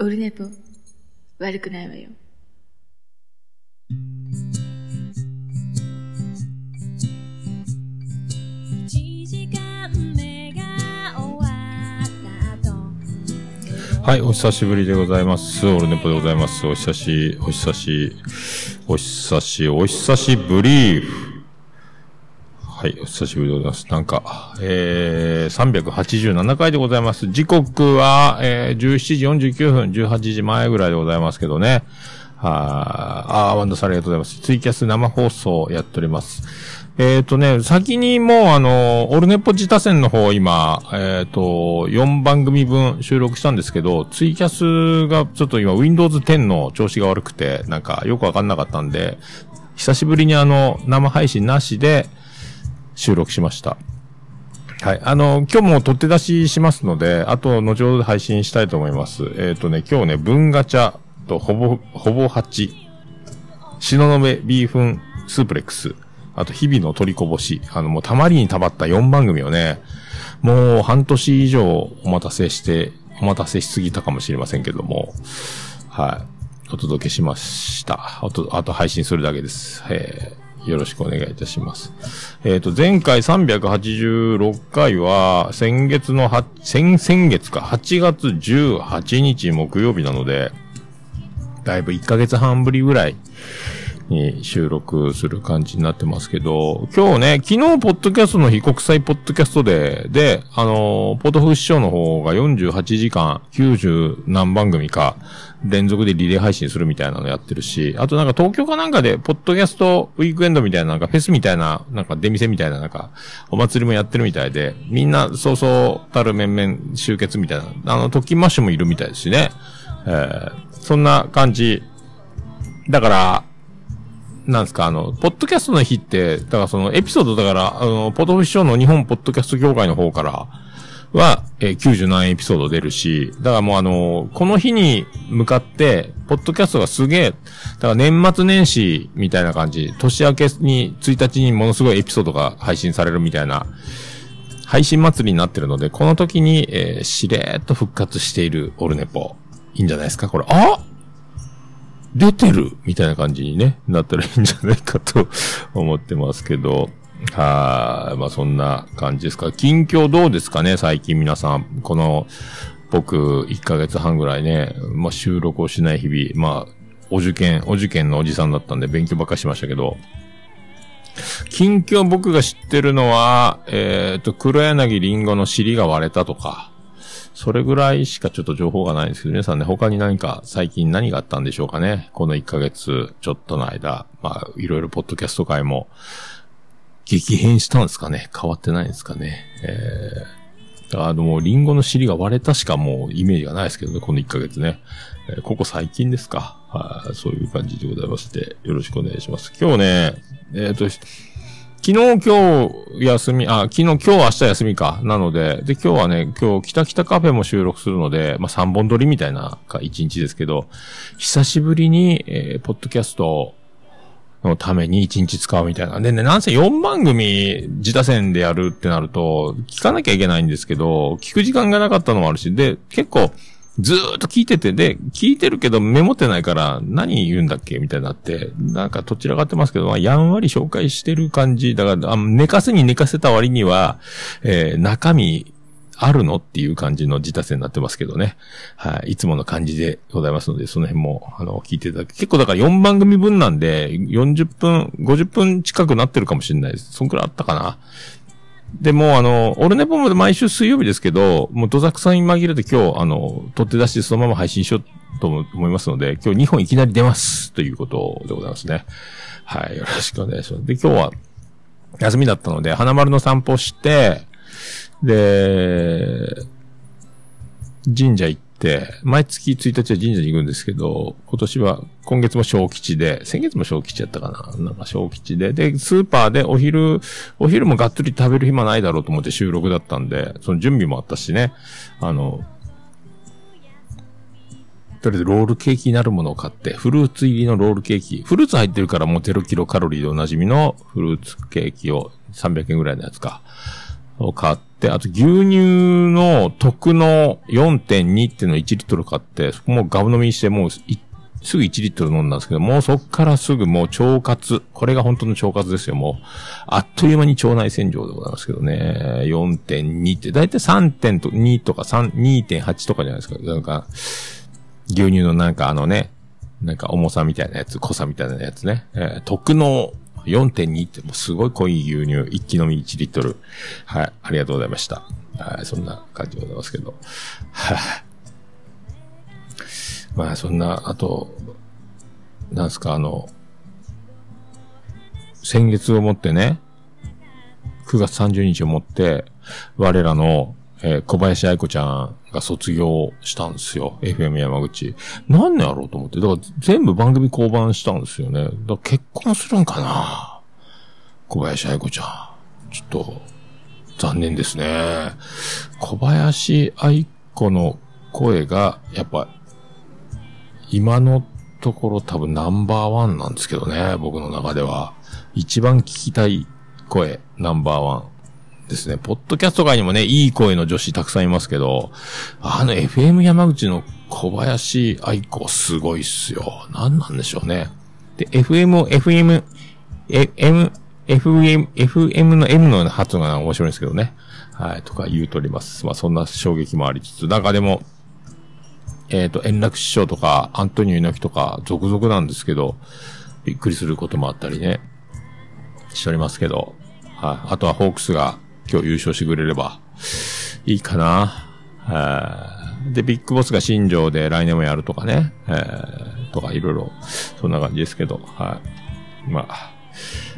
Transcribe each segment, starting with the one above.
オルネポ、悪くないわよ。はい、お久しぶりでございます。オルネポでございます。お久し、お久し、お久し、お久しぶり。はい、お久しぶりでございます。なんか、えー、387回でございます。時刻は、えー、17時49分、18時前ぐらいでございますけどね。はあ、あー、ワンダさんありがとうございます。ツイキャス生放送やっております。えっ、とね、先にもうあの、オルネポ自他戦の方今、えっ、と、4番組分収録したんですけど、ツイキャスがちょっと今 Windows 10の調子が悪くて、なんかよくわかんなかったんで、久しぶりにあの、生配信なしで収録しました。はい。あの、今日も取って出ししますので、あと、後ほど配信したいと思います。えっ、とね、今日ね、文ガチャと、ほぼ、ほぼ8、東雲ビーフンスープレックス、あと日々の取りこぼし、あのもうたまりにたまった4番組をね、もう半年以上お待たせして、お待たせしすぎたかもしれませんけども、はい。お届けしました。あと、あと配信するだけです。えー、よろしくお願いいたします。えっ、と、前回386回は、先月のは、先、先月か、8月18日木曜日なので、だいぶ1ヶ月半ぶりぐらいに収録する感じになってますけど、今日ね、昨日、ポッドキャストの日国際ポッドキャストで、で、あの、ポトフ師匠の方が48時間、90何番組か、連続でリレー配信するみたいなのやってるし、あとなんか東京かなんかで、ポッドキャストウィークエンドみたいな、なんかフェスみたいな、なんか出店みたいな、なんか、お祭りもやってるみたいで、みんな、そうそうたる面々集結みたいな、あの、トッキンマッシュもいるみたいですしね。えー、そんな感じ。だから、なんですか、あの、ポッドキャストの日って、だからそのエピソードだから、あの、ポトフ師匠の日本ポッドキャスト協会の方からは、えー、90何エピソード出るし、だからもうあの、この日に向かって、ポッドキャストがすげえ、だから年末年始みたいな感じ、年明けに1日にものすごいエピソードが配信されるみたいな、配信祭りになってるので、この時に、えー、しれーっと復活しているオルネポ。いいんじゃないですか？これ、あ出てるみたいな感じにね、なったらいいんじゃないかと思ってますけど。はい。まあそんな感じですか。近況どうですかね最近皆さん。この、僕、1ヶ月半ぐらいね、まあ収録をしない日々、まあ、お受験、お受験のおじさんだったんで勉強ばっかしましたけど、近況僕が知ってるのは、えっ、と、黒柳りんごの尻が割れたとか、それぐらいしかちょっと情報がないんですけど、皆さんね、他に何か最近何があったんでしょうかね。この1ヶ月ちょっとの間、まあ、いろいろポッドキャスト界も激変したんですかね？変わってないんですかね？えー、だからもうリンゴの尻が割れたしかもうイメージがないですけどね、この1ヶ月ね。えー、ここ最近ですか？はい、そういう感じでございまして、よろしくお願いします。今日ね、えっ、と、昨日、今日、休み、あ、昨日、今日、明日休みか。なので、で、今日はね、今日、北北カフェも収録するので、まあ、3本撮りみたいな、か、1日ですけど、久しぶりに、えー、ポッドキャストのために1日使うみたいな。でね、なんせ4番組、自他戦でやるってなると、聞かなきゃいけないんですけど、聞く時間がなかったのもあるし、で、結構、ずーっと聞いてて、で、聞いてるけどメモってないから何言うんだっけみたいになって、なんかどちらかってますけど、まあ、やんわり紹介してる感じ。だから、あ寝かせに寝かせた割には、えー、中身あるの？っていう感じの自他戦になってますけどね。はい。いつもの感じでございますので、その辺も、あの、聞いていただく。結構だから4番組分なんで、40分、50分近くなってるかもしれないです。そんくらいあったかな。で、もあの、オルネポも毎週水曜日ですけど、もうドザクさんに紛れて今日、あの、取って出してそのまま配信しようと思いますので、今日2本いきなり出ますということでございますね。はい、よろしくお願いします。で、今日は休みだったので、花丸の散歩して、で、神社行って、毎月1日は神社に行くんですけど、今年は、今月も小吉で、先月も小吉やったかな。なんか小吉で、で、スーパーでお昼、お昼もがっつり食べる暇ないだろうと思って収録だったんで、その準備もあったしね、あの、とりあえずロールケーキになるものを買って、フルーツ入りのロールケーキ、フルーツ入ってるからもう0キロカロリーでおなじみのフルーツケーキを300円ぐらいのやつか。を買って、あと牛乳の特の4.2っていうのを1リットル買って、そこもガブ飲みしてもうすぐ1リットル飲んだんですけど、もうそっからすぐもう腸活。これが本当の腸活ですよ、もう。あっという間に腸内洗浄でございますけどね。4.2って、だいたい3.2とか3 2.8とかじゃないですか。なんか、牛乳のなんかあのね、なんか重さみたいなやつ、濃さみたいなやつね。えー特の4.2ってもうすごい濃い牛乳、一気飲み1リットル。はい、ありがとうございました。はい、そんな感じでございますけど。はい。まあそんな、あと、なんすか、あの、先月をもってね、9月30日をもって、我らの、えー小林愛子ちゃんが卒業したんですよ。FM 山口。何年やろうと思って。だから全部番組降板したんですよね。だから結婚するんかな小林愛子ちゃん。ちょっと、残念ですね。小林愛子の声が、やっぱ、今のところ多分ナンバーワンなんですけどね、僕の中では。一番聞きたい声、ナンバーワンですね。ポッドキャスト界にもね、いい声の女子たくさんいますけど、あの FM 山口の小林愛子すごいっすよ。何なんでしょうね。で、FM を FM、え M、FM、FM の M の発音が面白いんですけどね。はい、とか言うとおります。まあそんな衝撃もありつつ、なんかでも、えっ、と、円楽師匠とか、アントニオ猪木とか、続々なんですけど、びっくりすることもあったりね、しておりますけど、はい。あとはホークスが今日優勝してくれれば、いいかな。はいで、ビッグボスが新庄で来年もやるとかね、えー、とかいろいろ、そんな感じですけど、はい。まあ、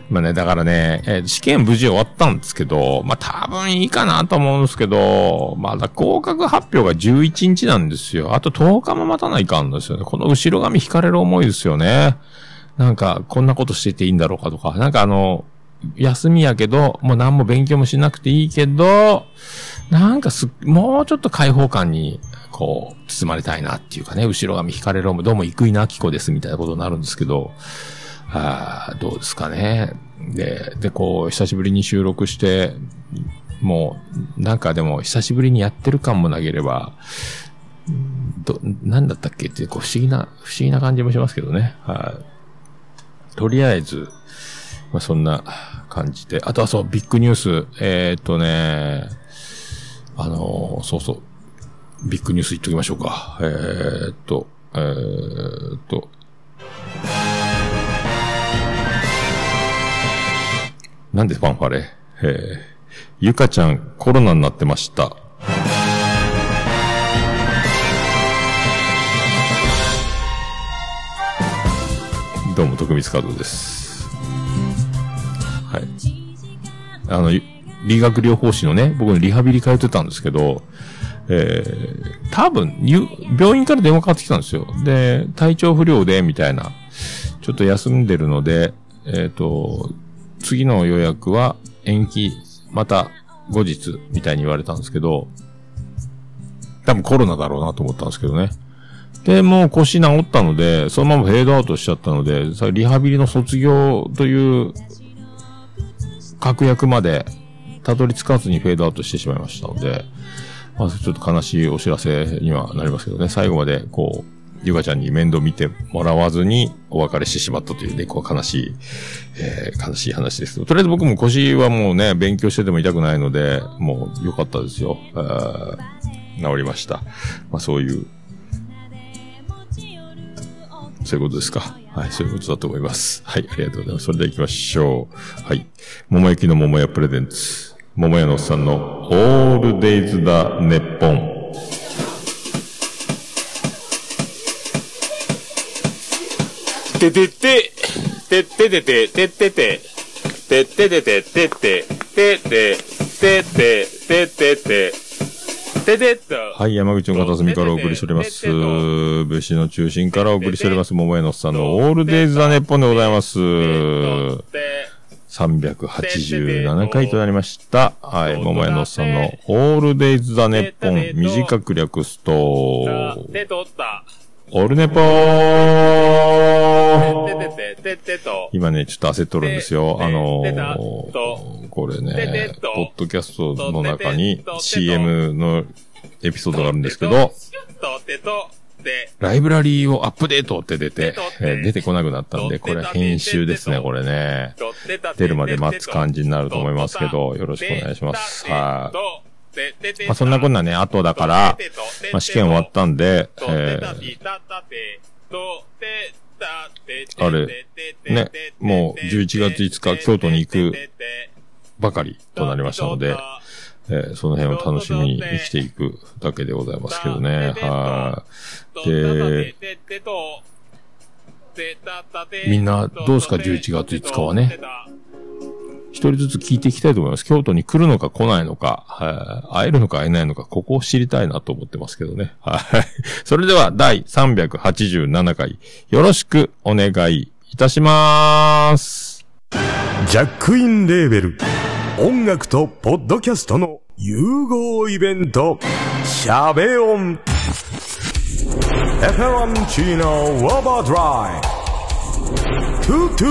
まあね、だからね、えー試験無事終わったんですけど、まあ多分いいかなと思うんですけど、まだ合格発表が11日なんですよ。あと10日も待たないかんですよね。この後ろ髪引かれる思いですよね。なんか、こんなことしてていいんだろうかとか、なんかあの、休みやけど、もう何も勉強もしなくていいけど、なんかす、もうちょっと開放感に、こう、包まれたいなっていうかね、後ろ髪引かれる思い、どうも生稲晃子ですみたいなことになるんですけど、あーどうですかね。で、で、こう、久しぶりに収録して、もう、なんかでも、久しぶりにやってる感もなければ、ど、なんだったっけって、こう、不思議な、不思議な感じもしますけどね。はい。とりあえず、まあ、そんな感じで。あとはそう、ビッグニュース。えーっとね、あのそうそう。ビッグニュース言っときましょうか。えーっと、えーっと、なんでファンファレえー、ゆかちゃんコロナになってました。どうも、徳光和夫です。はい。あの、理学療法士のね、僕のリハビリ通ってたんですけど、えー、多分、病院から電話かかってきたんですよ。で、体調不良で、みたいな。ちょっと休んでるので、えっ、と、次の予約は延期、また後日、みたいに言われたんですけど、多分コロナだろうなと思ったんですけどね。で、もう腰治ったので、そのままフェードアウトしちゃったので、リハビリの卒業という確約までたどり着かずにフェードアウトしてしまいましたので、まあ、ちょっと悲しいお知らせにはなりますけどね、最後まで、こう、ゆかちゃんに面倒見てもらわずにお別れしてしまったというね、こう悲しい、えー悲しい話ですけど、とりあえず僕も腰はもうね、勉強してても痛くないので、もう良かったですよ。治りました。まあそういう、そういうことですか。はい、そういうことだと思います。はい、ありがとうございます。それでは行きましょう。はい。桃焼きの桃屋プレゼンツ。桃屋のおっさんのオールデイズだネッポン。ててて、てっててて、てってて、てっててて、てって、てって、てって、てってて、ててっと。はい、山口の片隅からお送りしております。武士の中心からお送りしております。桃屋のさんのオールデイズだネッポンでございます。387回となりました。はい、桃屋のさんのオールデイズ・ザ・ネッポン、短く略すと、手取った。オルネポてーててててと。今ね、ちょっと焦っとるんですよ。であのーとこれでねポッドキャストの中でに CM のエピソードがあるんですけど、ライブラリーをアップデートって出てえー出てこなくなったんで、これは編集ですね、これね。出るまで待つ感じになると思いますけどよろしくお願いしますはいいまあそんなこんなね、後だから、まあ試験終わったんで、えーあれねもう11月5日京都に行くばかりとなりましたので、えーその辺を楽しみに生きていくだけでございますけどね。はい。で、みんなどうすか11月5日はね一人ずつ聞いていきたいと思います。京都に来るのか来ないのか、会えるのか会えないのか、ここを知りたいなと思ってますけどね。はい。それでは第387回、よろしくお願いいたしまーす。ジャックインレーベル音楽とポッドキャストの融合イベントシャベオンエフェロンチーノウォーバードライトゥトゥ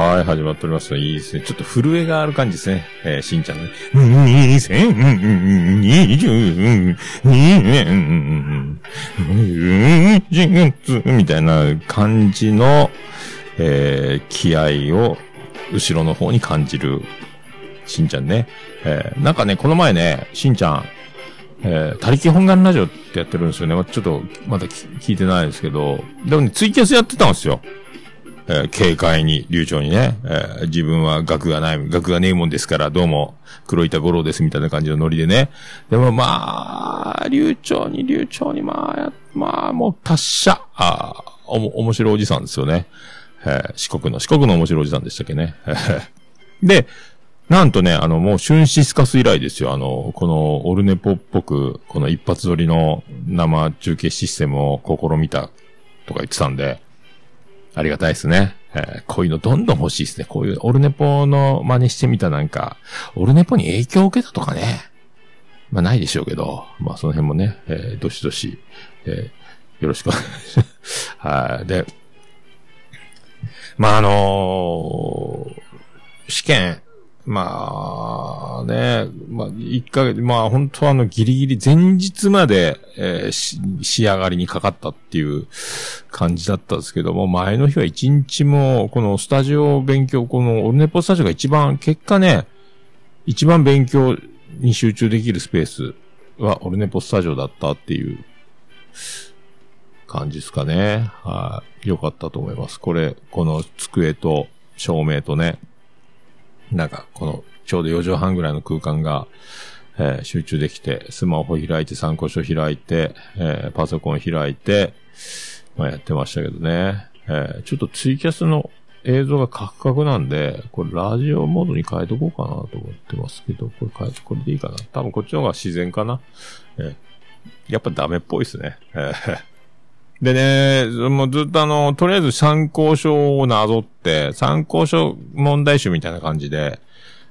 はい、始まっております。いいですね。ちょっと震えがある感じですね。えー、しんちゃんね。2022年、11月みたいな感じの、えー、気合を後ろの方に感じるしんちゃんね。えー、なんかね、この前ね、しんちゃん、えー、他力本願ラジオってやってるんですよね。まあちょっと、まだ聞聞いてないですけど、でもね、ツイキャスやってたんですよ。えー軽快に、流暢にね、えー自分は学がない、学がねえもんですから、どうも、黒板五郎ですみたいな感じのノリでね。でもまあ、流暢に流暢に、まあ、まあ、もう達者。ああ、おも、面白いおじさんですよね。えー四国の、四国の面白いおじさんでしたっけね。で、なんとね、あの、もう、シュンシスカス以来ですよ。あの、この、オルネポっぽく、この一発撮りの生中継システムを試みたとか言ってたんで、ありがたいですね。えーこういうのどんどん欲しいですね。こういう、オルネポの真似してみたなんか、オルネポに影響を受けたとかね。まあないでしょうけど、まあその辺もね、えーどしどし、えーよろしくお願いします。はい。で、まああのー試験、まあね、まあ一ヶ月、まあ本当はあのギリギリ前日まで、えーし仕上がりにかかったっていう感じだったんですけども、前の日は一日も、このスタジオ勉強、このオルネポスタジオが一番、結果ね、一番勉強に集中できるスペースはオルネポスタジオだったっていう感じですかね。はい。良かったと思います。これ、この机と照明とね、なんか、この、ちょうど4畳半ぐらいの空間が、えー集中できて、スマホ開いて、参考書開いて、えーパソコン開いて、まあやってましたけどね。えーちょっとツイキャスの映像がカクカクなんで、これラジオモードに変えとこうかなと思ってますけど、これ変えて、これでいいかな。多分こっちの方が自然かな。えーやっぱダメっぽいですね。えーでね、もうずっとあの、とりあえず参考書をなぞって、参考書問題集みたいな感じで、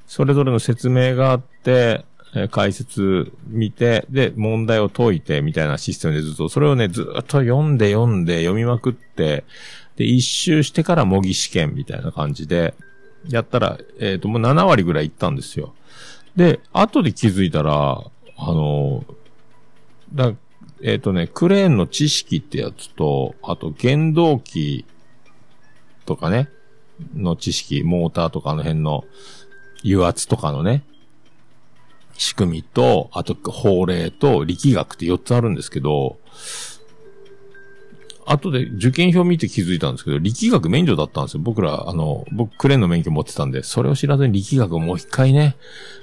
それぞれの説明があって、え解説見て、で、問題を解いて、みたいなシステムでずっと、それをね、ずっと読んで読んで読みまくって、で、一周してから模擬試験みたいな感じで、やったら、えっ、と、もう7割ぐらいいったんですよ。で、後で気づいたら、あの、だえっ、とね、クレーンの知識ってやつと、あと原動機とかね、の知識、モーターとかの辺の油圧とかのね、仕組みと、あと法令と力学って4つあるんですけど、後で受験票見て気づいたんですけど、力学免除だったんですよ。僕ら、あの、僕クレーンの免許持ってたんで、それを知らずに力学をもう一回ね、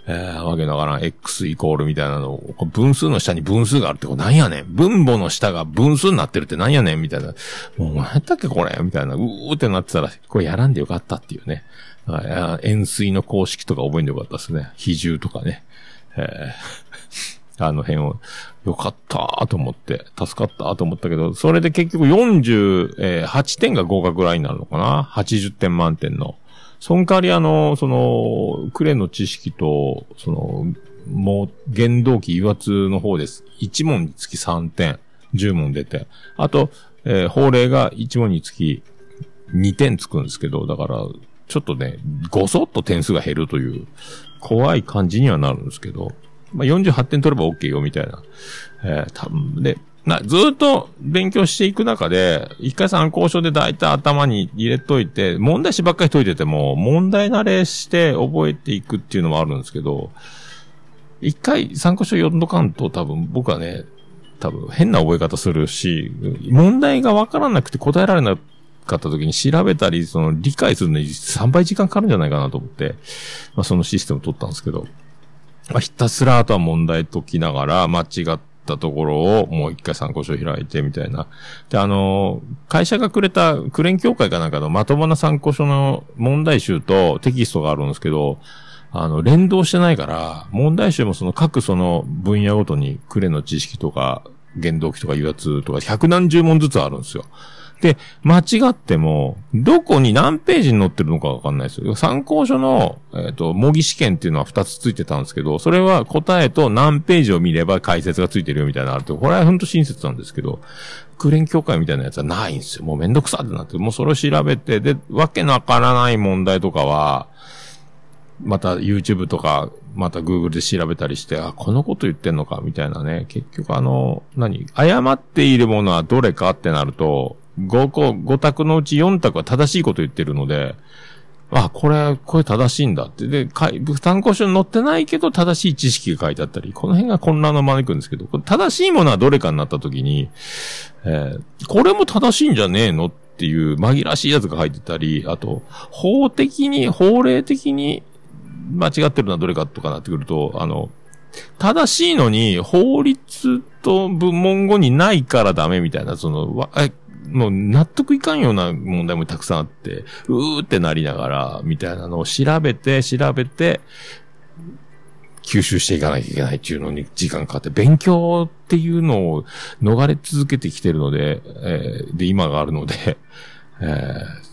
えー、わけだからん、X イコールみたいなのを、分数の下に分数があるってこれなんやねん。分母の下が分数になってるってなんやねんみたいな。もう何やったっけこれみたいな。うーってなってたら、これやらんでよかったっていうね。はいあ円錐の公式とか覚えんでよかったですね。比重とかね。えーあの辺を、よかったと思って、助かったと思ったけど、それで結局48点が合格ラインになるのかな ?80 点満点の。その代わりあの、その、クレーンの知識と、その、もう、原動機油圧の方です。1問につき3点、10問出て。あと、えー法令が1問につき2点つくんですけど、だから、ちょっとね、ごそっと点数が減るという、怖い感じにはなるんですけど、まあ、48点取れば OK よ、みたいな。えー、多分で、な、ずっと勉強していく中で、一回参考書で大体頭に入れといて、問題詞ばっかり解いてても、問題慣れして覚えていくっていうのもあるんですけど、一回参考書読んどかんと多分僕はね、多分変な覚え方するし、問題がわからなくて答えられなかった時に調べたり、その理解するのに3倍時間かかるんじゃないかなと思って、まあそのシステムを取ったんですけど、まあ、ひたすらあとは問題解きながら、間違ったところをもう一回参考書開いてみたいな。で、あの会社がくれた、クレーン協会かなんかのまともな参考書の問題集とテキストがあるんですけど、あの、連動してないから、問題集もその各その分野ごとにクレーンの知識とか、原動機とか油圧とか百何十問ずつあるんですよ。で、間違っても、どこに何ページに載ってるのかわかんないですよ。参考書の、えっ、と、模擬試験っていうのは2つついてたんですけど、それは答えと何ページを見れば解説がついてるよみたいなのあると、これは本当親切なんですけど、クレーン協会みたいなやつはないんですよ。もうめんどくさってなって、もうそれを調べて、で、わけのわからない問題とかは、また YouTube とか、また Google で調べたりして、あ、このこと言ってんのか、みたいなね。結局あの、何？誤っているものはどれかってなると、5個、5択のうち4択は正しいこと言ってるので、あ、これ、これ正しいんだって。で、かい参考書に載ってないけど正しい知識が書いてあったり、この辺が混乱の招くんですけど、正しいものはどれかになった時に、えーこれも正しいんじゃねえのっていう紛らしいやつが書いてたり、あと、法的に、法令的に間違ってるのはどれかとかなってくると、あの、正しいのに、法律と文文語にないからダメみたいな、その、えもう納得いかんような問題もたくさんあって、うーってなりながら、みたいなのを調べて、調べて、吸収していかなきゃいけないっていうのに時間かかって、勉強っていうのを逃れ続けてきてるので、えーで、今があるので、えー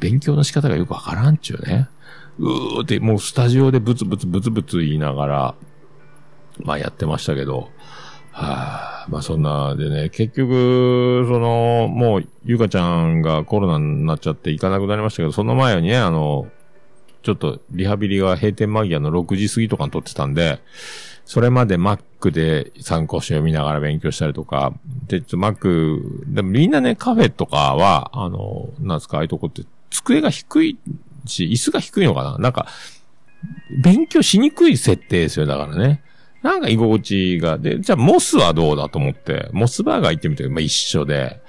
勉強の仕方がよくわからんっちゅうね。うーって、もうスタジオでブツブツブツブツ言いながら、まあやってましたけど、はあ、まあそんなでね、結局、その、もう、ゆかちゃんがコロナになっちゃって行かなくなりましたけど、その前にね、あの、ちょっとリハビリが閉店間際の6時過ぎとかに撮ってたんで、それまで Mac で参考書を見ながら勉強したりとか、で、ちょ Mac、でもみんなね、カフェとかは、あの、なんですか、ああいうとこって、机が低いし、椅子が低いのかななんか、勉強しにくい設定ですよ、だからね。なんか居心地が、で、じゃあモスはどうだと思って、モスバーガー行ってみて、まあ一緒で。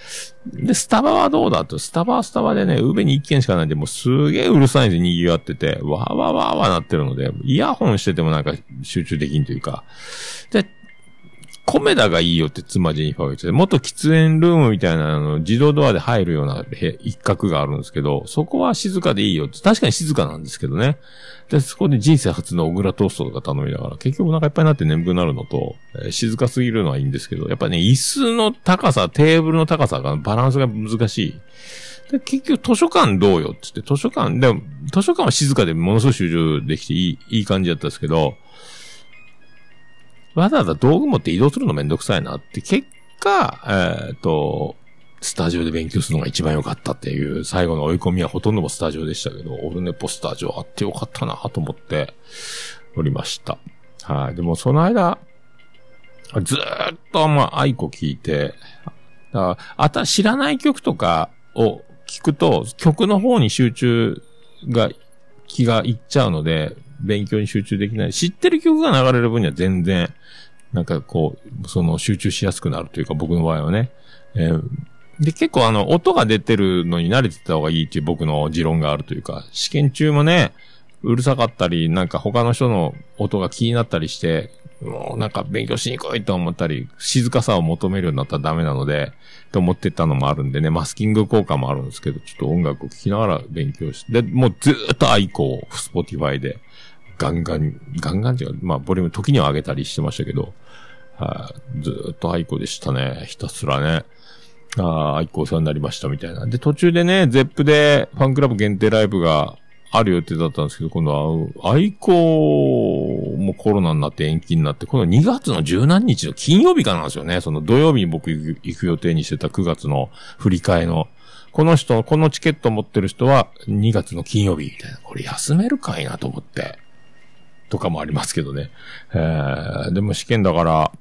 で、スタバはどうだと、スタバはスタバでね、上に一軒しかないんで、もうすげえうるさいんで賑わってて、わーわーわーわーなってるので、イヤホンしててもなんか集中できんというか。で、コメダがいいよって妻ジェニファーが言ってて、元喫煙ルームみたいなの自動ドアで入るような一角があるんですけど、そこは静かでいいよって、確かに静かなんですけどね。で、そこで人生初の小倉トーストとか頼みながら、結局お腹いっぱいになって眠くなるのと、えー静かすぎるのはいいんですけど、やっぱね、椅子の高さ、テーブルの高さが、バランスが難しい。で、結局図書館どうよって言って、図書館、でも、図書館は静かでものすごい集中できていい、いい感じだったんですけど、わざわざ道具持って移動するのめんどくさいなって、結果、えっ、と、スタジオで勉強するのが一番良かったっていう、最後の追い込みはほとんどもスタジオでしたけど、オルネポスタジオあってよかったなと思っておりました。はい。でもその間、ずーっとまあ、愛子聞いて、だあた、知らない曲とかを聞くと、曲の方に集中が、気がいっちゃうので、勉強に集中できない。知ってる曲が流れる分には全然、なんかこう、その集中しやすくなるというか、僕の場合はね。えーで、結構あの、音が出てるのに慣れてた方がいいっていう僕の持論があるというか、試験中もね、うるさかったり、なんか他の人の音が気になったりして、もうなんか勉強しにくいと思ったり、静かさを求めるようになったらダメなので、と思ってたのもあるんでね、マスキング効果もあるんですけど、ちょっと音楽を聴きながら勉強して、で、もうずーっとアイコを、スポティファイで、ガンガン、ガンガンっていうか、まあ、ボリューム時には上げたりしてましたけど、はい、ずっとアイコでしたね。ひたすらね。ああ、アイコお世話になりましたみたいな。で、途中でね、ゼップでファンクラブ限定ライブがある予定だったんですけど、今度は、 aikoもコロナになって延期になって、この2月の十何日の金曜日かなんですよね。その土曜日に僕行く行く予定にしてた9月の振り替えの。この人、このチケット持ってる人は2月の金曜日みたいな。これ休めるかいなと思って。とかもありますけどね。えー、でも試験だから、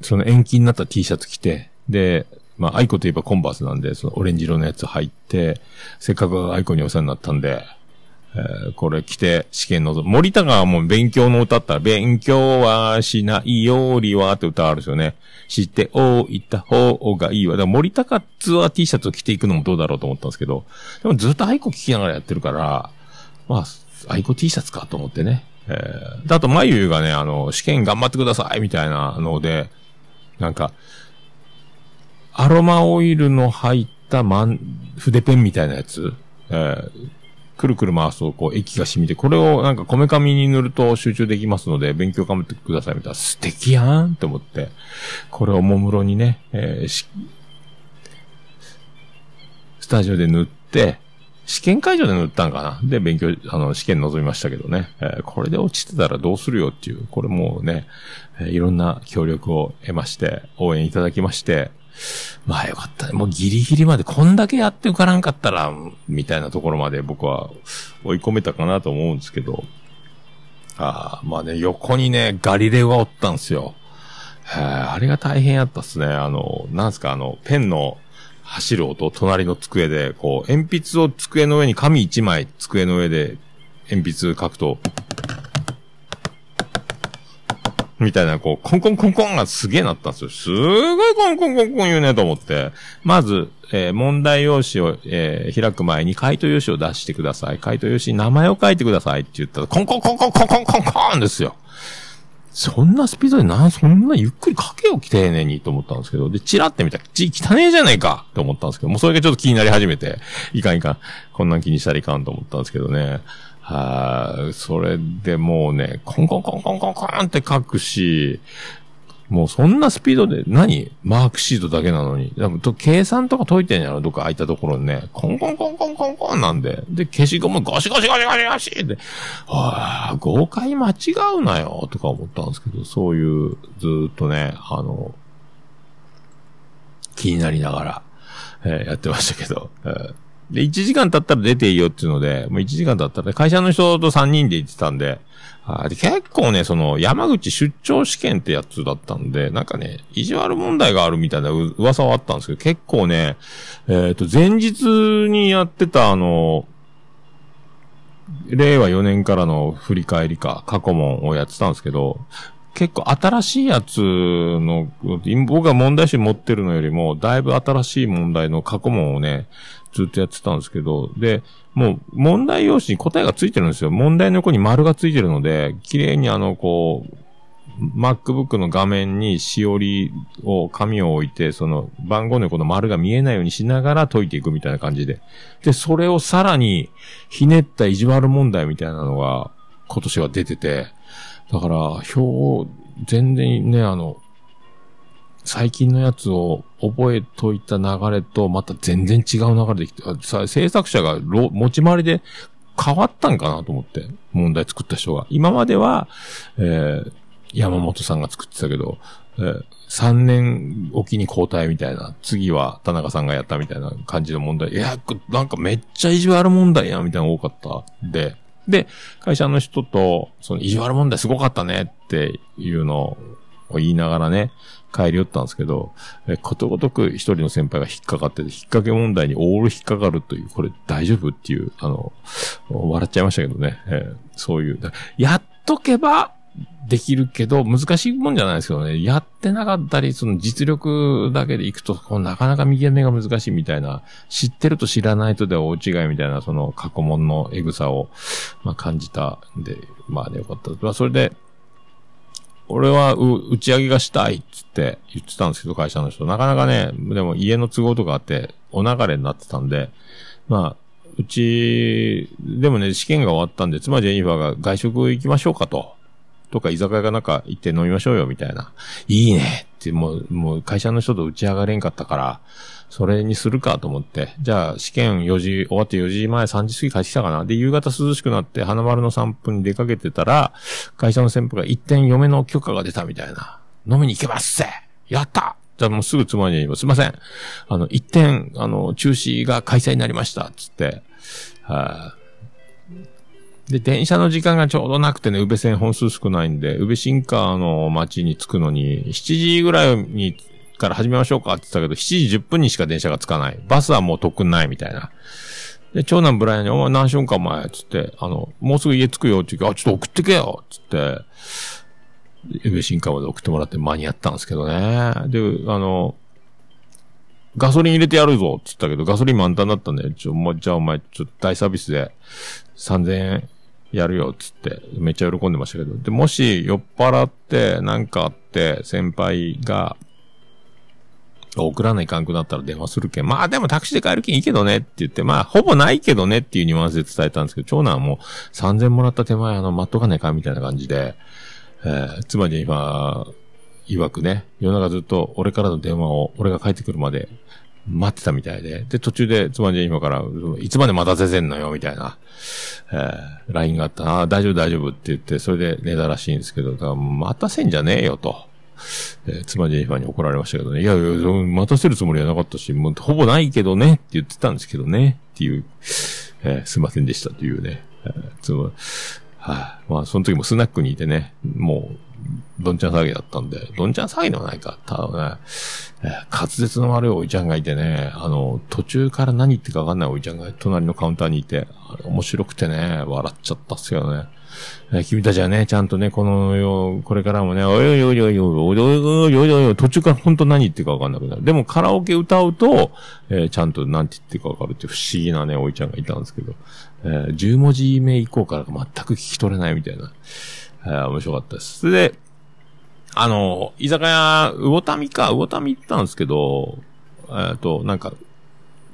その延期になった T シャツ着て、で、まあ、アイコといえばコンバースなんで、そのオレンジ色のやつ入って、せっかくアイコにお世話になったんで、えーこれ着て試験の、森高がもう勉強の歌ったら、勉強はしないよりはって歌あるんですよね。知っておいた方がいいわ。だから森高ツアー T シャツを着ていくのもどうだろうと思ったんですけど、でもずっとアイコ聞きながらやってるから、まあ、アイコ T シャツかと思ってね。えー、であと、まゆゆがね、あの、試験頑張ってくださいみたいなので、なんか、アロマオイルの入ったマン、筆ペンみたいなやつ、えー、くるくる回すと、こう、液が染みて、これをなんかこめかみに塗ると集中できますので、勉強頑張ってくださいみたいな、素敵やんって思って、これをもむろにね、えーしスタジオで塗って、試験会場で塗ったんかな？で、勉強、あの、試験臨みましたけどね。えーこれで落ちてたらどうするよっていう、これもうね、えーいろんな協力を得まして、応援いただきまして、まあよかったね。もうギリギリまでこんだけやって受からんかったら、みたいなところまで僕は追い込めたかなと思うんですけど。ああ、まあね、横にね、ガリレオがおったんですよ。えあれが大変やったっすね。あの、なんすか、あの、ペンの走る音、隣の机で、こう、鉛筆を机の上に紙一枚、机の上で鉛筆書くと、みたいな、こう、コンコンコンコンがすげえなったんですよ。すごいコンコンコンコン言うねと思って。まず、えー問題用紙を、えー開く前に回答用紙を出してください。回答用紙に名前を書いてくださいって言ったら、コンコンコンコンコンコンコンコンですよ。そんなスピードでな、そんなゆっくりかけよ、丁寧にと思ったんですけど、で、チラって見たら、ち汚ねえじゃないか！って思ったんですけど、もうそれがちょっと気になり始めて、いかんいかん、こんなん気にしたらいかんと思ったんですけどね。はい、それでもうね、コンコンコンコンコンコンって書くし、もうそんなスピードで、何？マークシートだけなのに。でもと計算とか解いてんやろ？どっか空いたところにね。コンコンコンコンコンコンなんで。で、消しゴムゴシゴシゴシゴシゴシって。はあ、豪快間違うなよとか思ったんですけど、そういう、ずっとね、あの、気になりながら、えーやってましたけど、えーで、1時間経ったら出ていいよっていうので、もう1時間経ったら、会社の人と3人で行ってたんで、あで結構ね、その、山口出張試験ってやつだったんで、なんかね、意地悪問題があるみたいな噂はあったんですけど、結構ね、えっ、と、前日にやってたあの、令和4年からの振り返りか、過去問をやってたんですけど、結構新しいやつの、僕が問題集持ってるのよりも、だいぶ新しい問題の過去問をね、ずっとやってたんですけど、で、もう問題用紙に答えがついてるんですよ。問題の横に丸がついてるので、綺麗にあの、こう、MacBook の画面にしおりを、紙を置いて、その番号の横の丸が見えないようにしながら解いていくみたいな感じで。で、それをさらにひねった意地悪問題みたいなのが今年は出てて、だから、表、全然ね、あの、最近のやつを覚えといた流れと、また全然違う流れできて、さ制作者が持ち回りで変わったんかなと思って、問題作った人が。今までは、えー、山本さんが作ってたけど、えー、3年おきに交代みたいな、次は田中さんがやったみたいな感じの問題。いや、なんかめっちゃ意地悪問題や、みたいなの多かった。で、で、会社の人と、その意地悪問題すごかったねっていうのを言いながらね、帰り寄ったんですけど、えことごとく一人の先輩が引っかかってて、引っ掛け問題にオール引っかかるという、これ大丈夫っていう、あの、笑っちゃいましたけどね、えーそういう、やっとけば、できるけど、難しいもんじゃないですけどね、やってなかったり、その実力だけでいくと、こうなかなか見極めが難しいみたいな、知ってると知らないとでは大違いみたいな、その過去問のエグさを、まあ感じたんで、まあね、よかった。まあそれで、俺は打ち上げがしたいっつって言ってたんですけど、会社の人。なかなかね、でも家の都合とかあって、お流れになってたんで、まあ、うち、でもね、試験が終わったんで、妻ジェニファーが外食行きましょうかと。とか居酒屋かなんか行って飲みましょうよ、みたいな。いいねって、もう、もう会社の人と打ち上がれんかったから、それにするかと思って。じゃあ、試験4時、終わって4時前3時過ぎ帰ってきたかな。で、夕方涼しくなって、花丸の散歩に出かけてたら、会社の先輩が一点嫁の許可が出たみたいな。飲みに行けますせやったじゃあもうすぐ妻に言います。いません。あの、一点、あの、中止が開催になりました。つって。はい、で、電車の時間がちょうどなくてね、宇部線本数少ないんで、宇部新川の町に着くのに、7時ぐらいに、から始めましょうかって言ったけど、7時10分にしか電車がつかない。バスはもう特訓ないみたいな。で、長男ブライアンに、お前何しよんかお前、つって、あの、もうすぐ家着くよって言うから、あ、ちょっと送ってけよつって、宇部新川まで送ってもらって間に合ったんですけどね。で、あの、ガソリン入れてやるぞって言ったけど、ガソリン満タンだったんで、ちょ、もう、じゃあお前、ちょっと大サービスで3000円やるよっつって、めっちゃ喜んでましたけど。で、もし酔っ払ってなんかあって、先輩が、送らないかんくなったら電話するけん。まあでもタクシーで帰るけんいいけどね。って言って、まあほぼないけどね。っていうニュアンスで伝えたんですけど、長男はもう3000もらった手前あの、待っとかないかみたいな感じで、えー、つまり今、曰くね、夜中ずっと俺からの電話を俺が帰ってくるまで待ってたみたいで、で、途中で妻に今から、いつまで待たせてんのよ、みたいな、えー、LINE があった。な、大丈夫大丈夫って言って、それで寝たらしいんですけど、だから待たせんじゃねえよと。えー、妻ジェニファーに怒られましたけどね。いやいや、待たせるつもりはなかったし、もうほぼないけどねって言ってたんですけどね。っていう、えー、すいませんでしたというね。えー、つま、は、あ、まあ、その時もスナックにいてね、もう、どんちゃん騒ぎだったんで、どんちゃん騒ぎではないか。ただね、えー、滑舌の悪いおいちゃんがいてね、あの、途中から何言ってかわかんないおいちゃんが隣のカウンターにいて、面白くてね、笑っちゃったっすよね。え、君たちはね、ちゃんとね、このよ、これからもね、おいおいおいおいおいおいおいおいおいおい途中から本当何言ってるかわかんなくなる。でもカラオケ歌うと、え、ちゃんと何て言ってるかわかるって不思議なね、おいちゃんがいたんですけど、え、10文字目以降から全く聞き取れないみたいな。え、面白かったです。で、あの、居酒屋、魚民か、魚民行ったんですけど、えっ、と、なんか、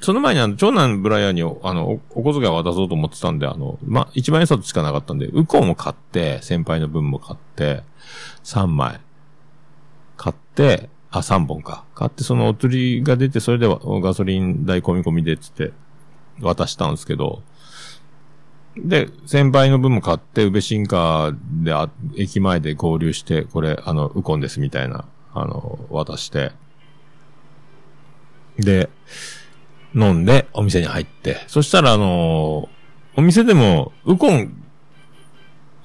その前にあの、長男ブライアンに、あの、お小遣いを渡そうと思ってたんで、あの、ま一番円札しかなかったんで、ウコンを買って、先輩の分も買って、3枚。買って、あ、3本か。買って、そのお釣りが出て、それでガソリン代込み込みで、つって、渡したんですけど、で、先輩の分も買って、宇部新川であ、駅前で合流して、これ、あの、ウコンですみたいな、あの、渡して、で、飲んで、お店に入って、そしたら、あの、お店でも、ウコン、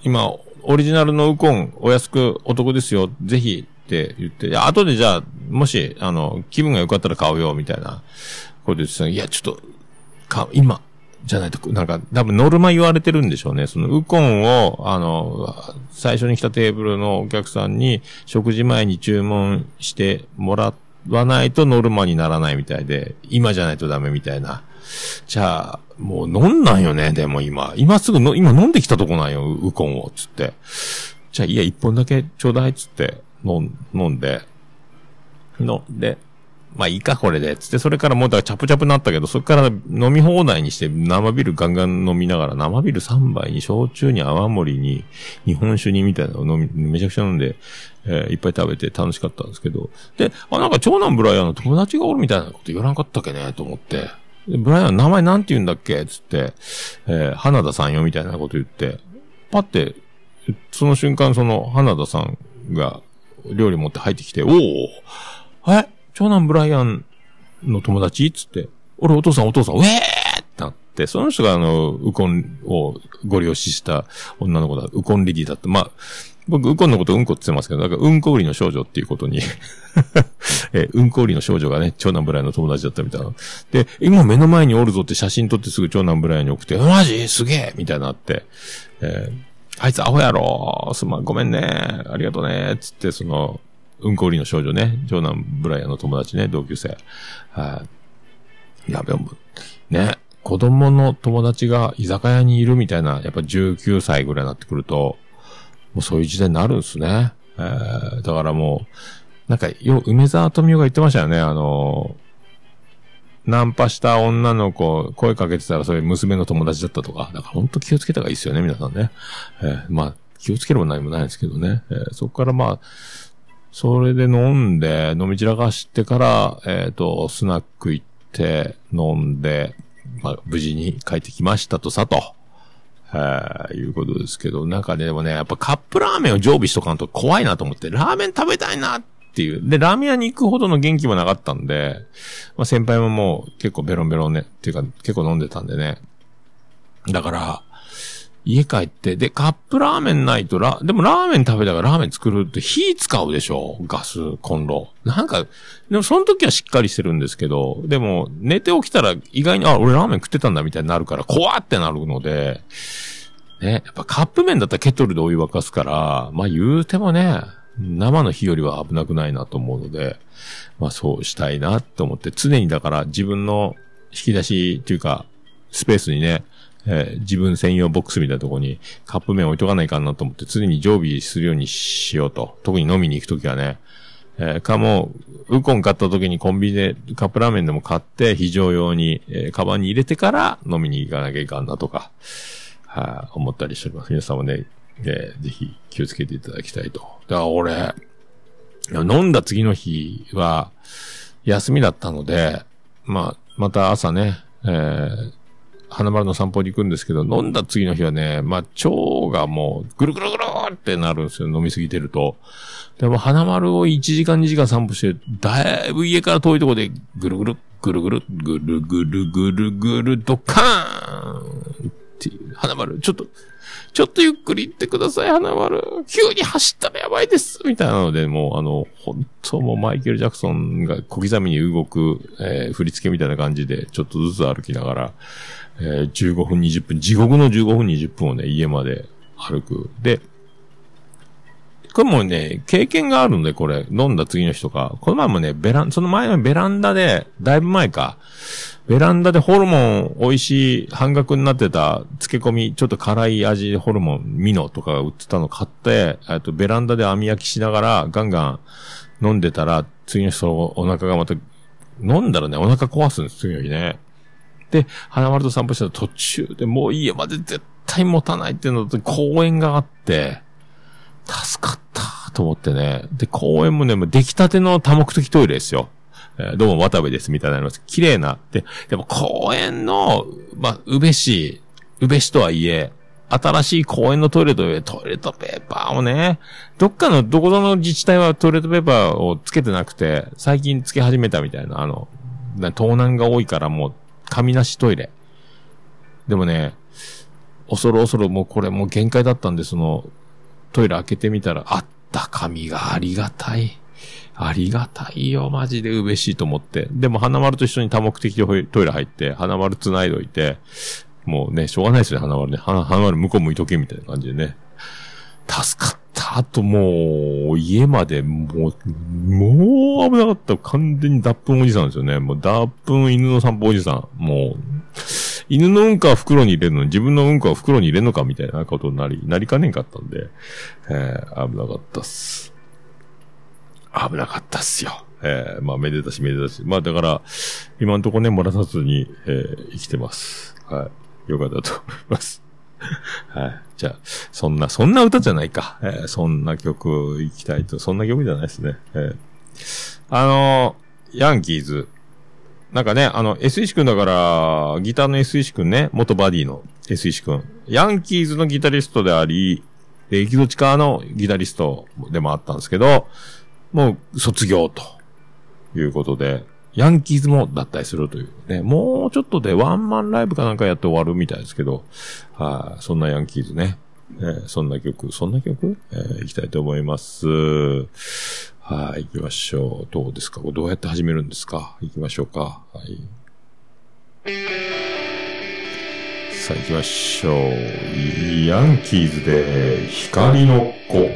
今、オリジナルのウコン、お安くお得ですよ、ぜひって言って、後でじゃあ、もし、あの、気分が良かったら買うよ、みたいな。こと言ってたいや、ちょっと、か、今、じゃないと、なんか、多分ノルマ言われてるんでしょうね。そのウコンを、あの、最初に来たテーブルのお客さんに、食事前に注文してもらってわないとノルマにならないみたいで、今じゃないとダメみたいな。じゃあ、もう飲んなんよね、でも今。今すぐの、今飲んできたとこなんよ、ウコンを、つって。じゃあ、いや、一本だけちょうだい、つって、飲ん、で、飲んで、まあいいか、これで。つって、それからもうだからチャプチャプになったけど、そこから飲み放題にして生ビールガンガン飲みながら、生ビール3杯に焼酎に泡盛に日本酒にみたいなのを飲み、めちゃくちゃ飲んで、えー、いっぱい食べて楽しかったんですけど。で、あ、なんか長男ブライアンの友達がおるみたいなこと言わなかったっけね、と思って。ブライアン名前なんて言うんだっけ？つって、えー、花田さんよみたいなこと言って、パって、その瞬間その花田さんが料理持って入ってきて、おおえ長男ブライアンの友達？つって、俺お父さんお父さん、ウェーってなって、その人があの、ウコンをご利用しした女の子だ、ウコンレディだった。まあ、僕、ウコンのことうんこって言ってますけど、だか、うんこ売りの少女っていうことに え、うんこ売りの少女がね、長男ブライの友達だったみたいな。で、今目の前におるぞって写真撮ってすぐ長男ブライに送って、マジ？すげえみたいなって、えーあいつアホやろすまん、ごめんね。ありがとうね。つって、その、うんこ売りの少女ね。長男ブライアの友達ね、同級生。はい。やべ、もね。子供の友達が居酒屋にいるみたいな、やっぱ19歳ぐらいになってくると、もうそういう時代になるんですね。えー、だからもう、なんか、よ、梅沢富美男が言ってましたよね。あの、ナンパした女の子、声かけてたらそれ娘の友達だったとか。だから本当気をつけた方がいいですよね、皆さんね。えーまあ、気をつければ何もないですけどね。えーそこからまあ、それで飲んで、飲み散らかしてから、えっ、と、スナック行って、飲んで、まあ、無事に帰ってきましたとさと。はいいうことですけど、なんかね、でもね、やっぱカップラーメンを常備しとかんと怖いなと思って、ラーメン食べたいなっていう。で、ラーメン屋に行くほどの元気もなかったんで、まあ先輩ももう結構ベロンベロンね、っていうか結構飲んでたんでね。だから、家帰って、で、カップラーメンないとラ、でもラーメン食べたからラーメン作るって火使うでしょガス、コンロ。なんか、でもその時はしっかりしてるんですけど、でも寝て起きたら意外に、あ、俺ラーメン食ってたんだみたいになるから、怖ってなるので、ね、やっぱカップ麺だったらケトルでお湯沸かすから、まあ言うてもね、生の火よりは危なくないなと思うので、まあそうしたいなと思って、常にだから自分の引き出しっていうか、スペースにね、えー自分専用ボックスみたいなとこにカップ麺置いとかないかなと思って常に常備するようにしようと。特に飲みに行くときはね。えーかも、ウコン買った時にコンビニでカップラーメンでも買って非常用に、えーカバンに入れてから飲みに行かなきゃいかんなとか、はい、思ったりしております。皆さんもね、えーぜひ気をつけていただきたいと。だから俺、飲んだ次の日は、休みだったので、まあ、また朝ね、えー、花丸の散歩に行くんですけど、飲んだ次の日はね、まあ、腸がもう、ぐるぐるぐるってなるんですよ、飲みすぎてると。でも、花丸を1時間2時間散歩して、だいぶ家から遠いところで、ぐるぐる、ぐるぐる、ぐるぐるぐるぐる、ドカーンって、花丸、ちょっと、ちょっとゆっくり行ってください、花丸。急に走ったらやばいですみたいなので、もう、あの、本当もうマイケル・ジャクソンが小刻みに動く、えー振り付けみたいな感じで、ちょっとずつ歩きながら、えー15分、20分、地獄の15分、20分をね、家まで歩く。で、これもね、経験があるので、これ、飲んだ次の日とか、この前もね、ベラン、その前のベランダで、だいぶ前か、ベランダでホルモン美味しい半額になってた漬け込み、ちょっと辛い味ホルモン、ミノとか売ってたの買って、えっと、ベランダで網焼きしながらガンガン飲んでたら、次の日そのお腹がまた、飲んだらね、お腹壊すんです、次の日ね。で、花丸と散歩した途中でもう家まで絶対持たないっていうのと公園があって、助かったと思ってね。で、公園もね、もう出来たての多目的トイレですよ。えーどうも渡部ですみたいなのです。綺麗な。で、でも公園の、まあ、宇部市、宇部市とはいえ、新しい公園のトイレと、トイレットペーパーをね、どっかの、どこぞの自治体はトイレットペーパーをつけてなくて、最近つけ始めたみたいな、あの、盗難が多いからもう、紙なしトイレ。でもね、恐る恐るもうこれもう限界だったんで、その、トイレ開けてみたら、あった紙がありがたい。ありがたいよ、マジで嬉しいと思って。でも、花丸と一緒に多目的トイレ入って、花丸繋いどいて、もうね、しょうがないですね、花丸ね。花丸向こう向いとけ、みたいな感じでね。助かった。あともう、家まで、もう、もう危なかった。完全に脱粉おじさんですよね。もう脱粉犬の散歩おじさん。もう、犬のうんこは袋に入れるの？に自分のうんこは袋に入れるのかみたいなことになり、なりかねんかったんで、えー、危なかったっす。危なかったっすよ。えー、まあ、めでたしめでたし。まあ、だから、今のとこね、漏らさずに、えー、生きてます。はい。よかったと思います。はい。じゃあ、そんな、そんな歌じゃないか。えー、そんな曲行きたいと、そんな曲じゃないですね。えー、あのーヤンキーズ。なんかね、あの、S 石くんだから、ギターの S 石くんね、元バディの S 石くん。ヤンキーズのギタリストであり、でエキゾチカのギタリストでもあったんですけど、もう卒業ということで、ヤンキーズも脱退するというね、もうちょっとでワンマンライブかなんかやって終わるみたいですけど、はい、そんなヤンキーズね、えーそんな曲、そんな曲、えー行きたいと思います。はい、行きましょう。どうですか？どうやって始めるんですか？行きましょうか。はい。さあ行きましょう。ヤンキーズで光の子。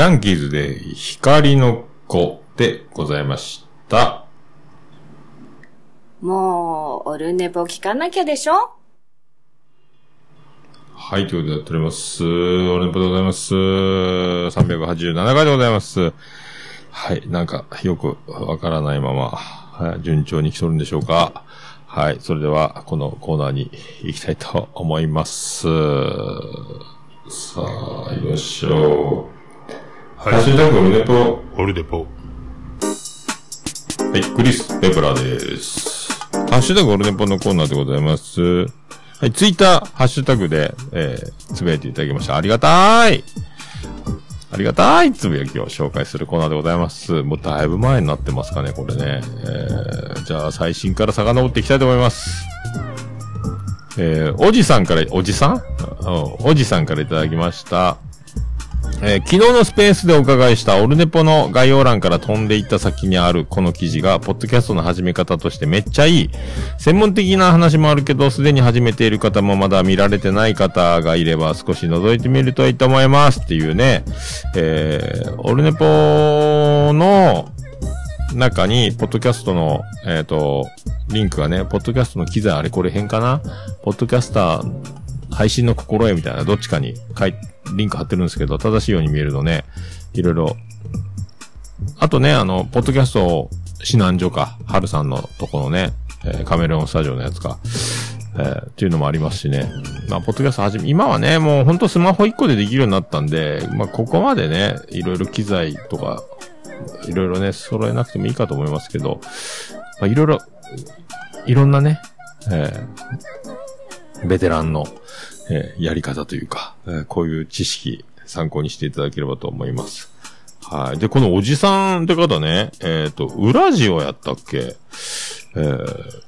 ヤンキーズで光の子でございました。もう、オルネポ聞かなきゃでしょ？はい、ということでやっております。オレンポでございます。387回でございます。はい、なんか、よくわからないまま、はい、順調に来とるんでしょうか。はい、それでは、このコーナーに行きたいと思います。さあ、よいしょ。ハッシュタグオルネポ。オルデポ。はい、クリス・ペプラです。ハッシュタグオルネポのコーナーでございます。はい、ツイッター、ハッシュタグで、えー、つぶやいていただきました。ありがたいありがたいつぶやきを紹介するコーナーでございます。もうだいぶ前になってますかね、これね。えー、じゃあ最新から遡っていきたいと思います。えー、おじさんから、おじさん？おじさんからいただきました。えー昨日のスペースでお伺いしたオルネポの概要欄から飛んでいった先にあるこの記事が、ポッドキャストの始め方としてめっちゃいい。専門的な話もあるけど、すでに始めている方もまだ見られてない方がいれば少し覗いてみるといいと思いますっていうね、えー、オルネポの中に、ポッドキャストの、えっ、と、リンクがね、ポッドキャストの機材あれこれ変かな？ポッドキャスター、配信の心得みたいな、どっちかに書いて、リンク貼ってるんですけど、正しいように見えるのね、いろいろ。あとね、あの、ポッドキャスト指南所か、はるさんのとこのね、えーカメレオンスタジオのやつか、えーっていうのもありますしね。まあ、ポッドキャストはじめ、今はね、もうほんとスマホ1個でできるようになったんで、まあ、ここまでね、いろいろ機材とか、いろいろね、揃えなくてもいいかと思いますけど、まあ、いろいろ、いろんなね、えーベテランの、えーやり方というか、えーこういう知識参考にしていただければと思います。はい。で、このおじさんって方ね、えっ、と、裏ジオやったっけ？えー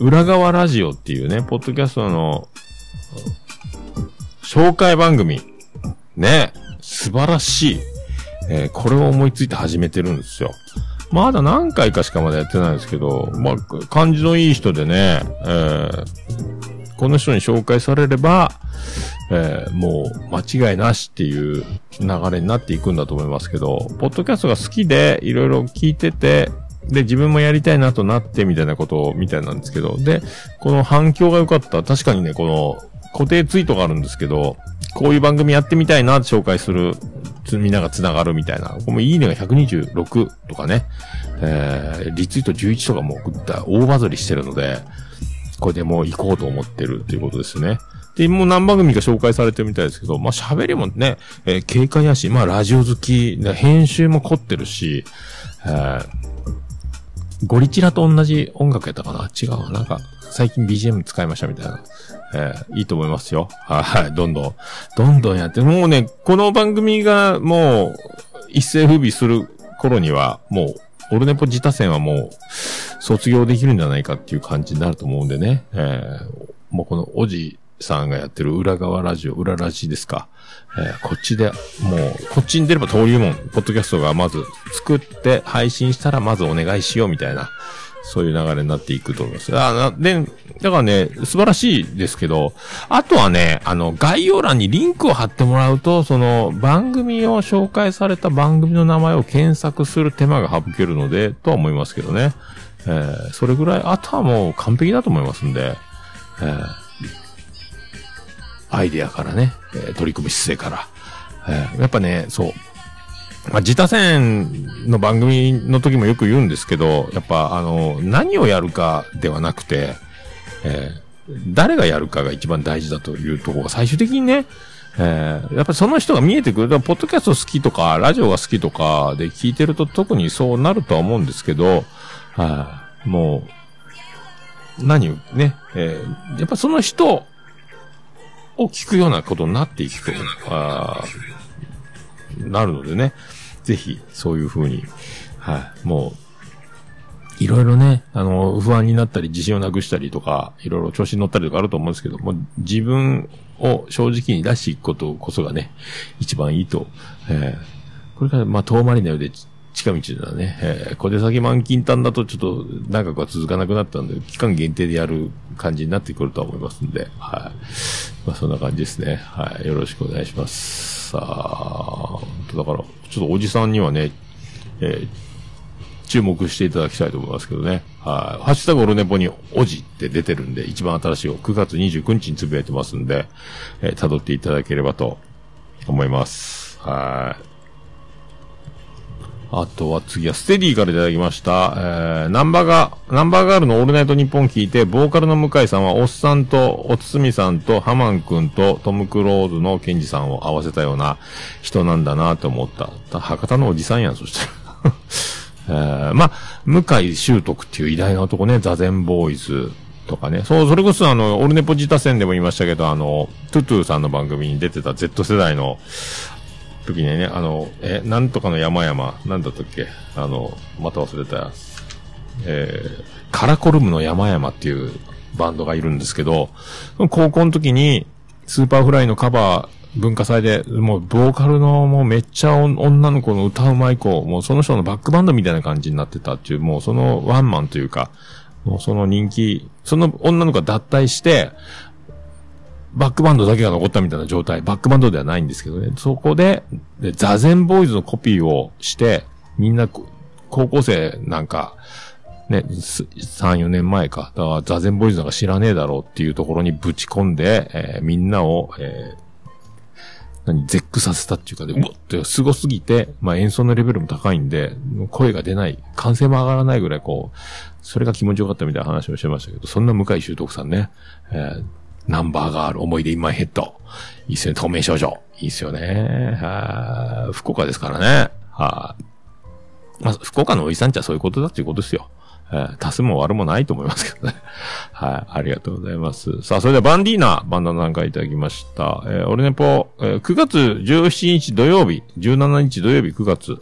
裏側ラジオっていうね、ポッドキャストの、紹介番組。ね、素晴らしい。えーこれを思いついて始めてるんですよ。まだ何回かしかまだやってないんですけど、まあ、感じのいい人でね、えーこの人に紹介されれば、えーもう間違いなしっていう流れになっていくんだと思いますけど、ポッドキャストが好きでいろいろ聞いてて、で、自分もやりたいなとなってみたいなことみたいなんですけど、で、この反響が良かった。確かにね、この固定ツイートがあるんですけど、こういう番組やってみたいなって紹介する、みんなが繋がるみたいな。これもいいねが126とかね、えー、リツイート11とかも送った大バズりしてるので、これでもう行こうと思ってるっていうことですね。で、もう何番組か紹介されてるみたいですけど、まあ喋りもね、えー軽快やし、まあラジオ好き、で編集も凝ってるし、えーゴリチラと同じ音楽やったかな？違うわ。なんか、最近 BGM 使いましたみたいな。えーいいと思いますよ。はい、どんどん、どんどんやって。もうね、この番組がもう、一世風靡する頃には、もう、オルネポ自他戦はもう、卒業できるんじゃないかっていう感じになると思うんでね。えーもうこのおじさんがやってる裏側ラジオ、裏ラジですか。えーこっちで、もう、こっちに出れば登竜門、ポッドキャストがまず作って配信したらまずお願いしようみたいな、そういう流れになっていくと思います。あで、だからね、素晴らしいですけど、あとはね、あの、概要欄にリンクを貼ってもらうと、その、番組を紹介された番組の名前を検索する手間が省けるので、とは思いますけどね。えーそれぐらい、あとはもう完璧だと思いますんで、えーアイデアからね、え取り組む姿勢から。えーやっぱね、そう。まあ、自他戦の番組の時もよく言うんですけど、やっぱあの、何をやるかではなくて、えー誰がやるかが一番大事だというところが最終的にね、えーやっぱりその人が見えてくる。だポッドキャスト好きとか、ラジオが好きとかで聞いてると特にそうなるとは思うんですけど、はいもう、何をね、えーやっぱその人を聞くようなことになっていくと、あなるのでね、ぜひ、そういうふうに、はい、もう、いろいろね、あの、不安になったり、自信をなくしたりとか、いろいろ調子に乗ったりとかあると思うんですけど、も自分を正直に出していくことこそがね、一番いいと、えーこれから、まあ、遠回りなようで、近道だね。えー小手先満金単だとちょっと長くは続かなくなったんで、期間限定でやる感じになってくるとは思いますんで、はい。まあそんな感じですね。はい。よろしくお願いします。さあ、だから、ちょっとおじさんにはね、えー注目していただきたいと思いますけどね。はい。ハッシュタグオルネポにおじって出てるんで、一番新しいを9月29日につぶやいてますんで、えー辿っていただければと思います。はい。あとは次はステディからいただきました。えー、ナンバーが、ナンバーガールのオールナイトニッポン聞いて、ボーカルの向井さんは、おっさんと、おつつみさんと、ハマンくんと、トム・クローズのケンジさんを合わせたような人なんだなと思った。博多のおじさんやん、そしたら。えー、まあ、向井修徳っていう偉大な男ね、ザゼンボーイズとかね。そう、それこそあの、オルネポジタ戦でも言いましたけど、あの、トゥトゥさんの番組に出てた Z 世代の時にね、あの、え、なんとかの山々、なんだったっけ？あの、また忘れた。えー、カラコルムの山々っていうバンドがいるんですけど、高校の時に、スーパーフライのカバー、文化祭で、もう、ボーカルの、もうめっちゃ女の子の歌うまい子、もうその人のバックバンドみたいな感じになってたっていう、もうそのワンマンというか、もうその人気、その女の子が脱退して、バックバンドだけが残ったみたいな状態。バックバンドではないんですけどね。そこで、でザゼンボーイズのコピーをして、みんなこ、高校生なんか、ね、す3、4年前か。だから、ザゼンボーイズなんか知らねえだろうっていうところにぶち込んで、えーみんなを、えー何、絶句させたっていうかで、うわってすごすぎて、まあ演奏のレベルも高いんで、声が出ない、歓声も上がらないぐらいこう、それが気持ちよかったみたいな話もしてましたけど、そんな向井修徳さんね、えーナンバーガール、思い出インマイヘッド。いいっすね、透明少女。いいっすよね。はい福岡ですからね。はい。まあ、福岡のおじさんちはそういうことだっていうことですよ。えー足すも悪もないと思いますけどね。はい。ありがとうございます。さあ、それではバンディーナ、バンダナなんかいただきました。えーオルネポ、えー9月17日土曜日、17日土曜日9月、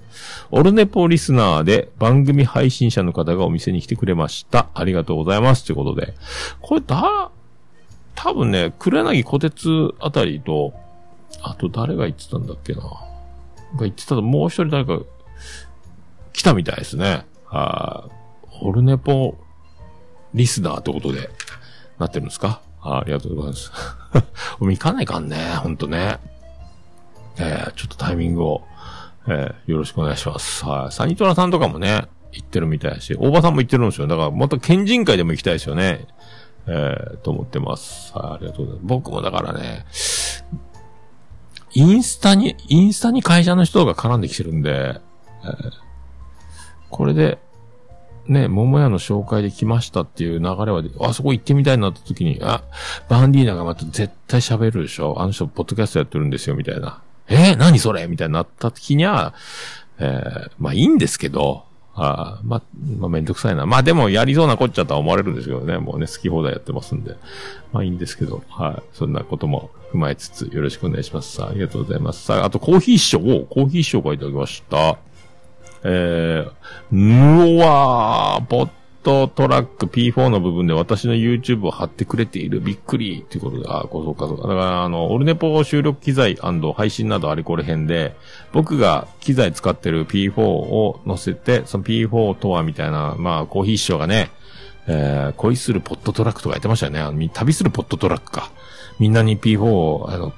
オルネポリスナーで番組配信者の方がお店に来てくれました。ありがとうございます。ということで。これだ、多分ね、黒柳小鉄あたりと、あと誰が言ってたんだっけな。が言ってたと、もう一人誰か、来たみたいですね。はい。オルネポリスナーってことで、なってるんですか？あありがとうございます。お見行かないかんね、ほんとね。えー、ちょっとタイミングを、えー、よろしくお願いします。はい。サニトラさんとかもね、行ってるみたいだし、大場さんも行ってるんですよ。だから、また県人会でも行きたいですよね。えー、と思ってます。はい、ありがとうございます。僕もだからね、インスタに、インスタに会社の人が絡んできてるんで、えーこれで、ね、桃屋の紹介で来ましたっていう流れは、あそこ行ってみたいなった時に、あ、バンディーナがまた絶対喋るでしょあの人、ポッドキャストやってるんですよ、みたいな。えー、何それみたいになった時には、えー、まあいいんですけど、あまあ、まあめんどくさいな。まあでもやりそうなこっちゃとは思われるんですけどね。もうね、好き放題やってますんで。まあいいんですけど、はい。そんなことも踏まえつつよろしくお願いします。さあ、ありがとうございます。さあ、あとコーヒー賞を、コーヒー賞がいただきました。えー、ムワー、ポットトラック P4 の部分で私の YouTube を貼ってくれている。びっくりっていうことで、あ、こうそうかそうか。だから、あの、オルネポ収録機材配信などあれこれ編で、僕が機材使ってる P4 を載せて、その P4 とはみたいな、まあ、コーヒー師匠がね、えー、恋するポットトラックとかやってましたよね。旅するポットトラックか。みんなに P4 を、あの、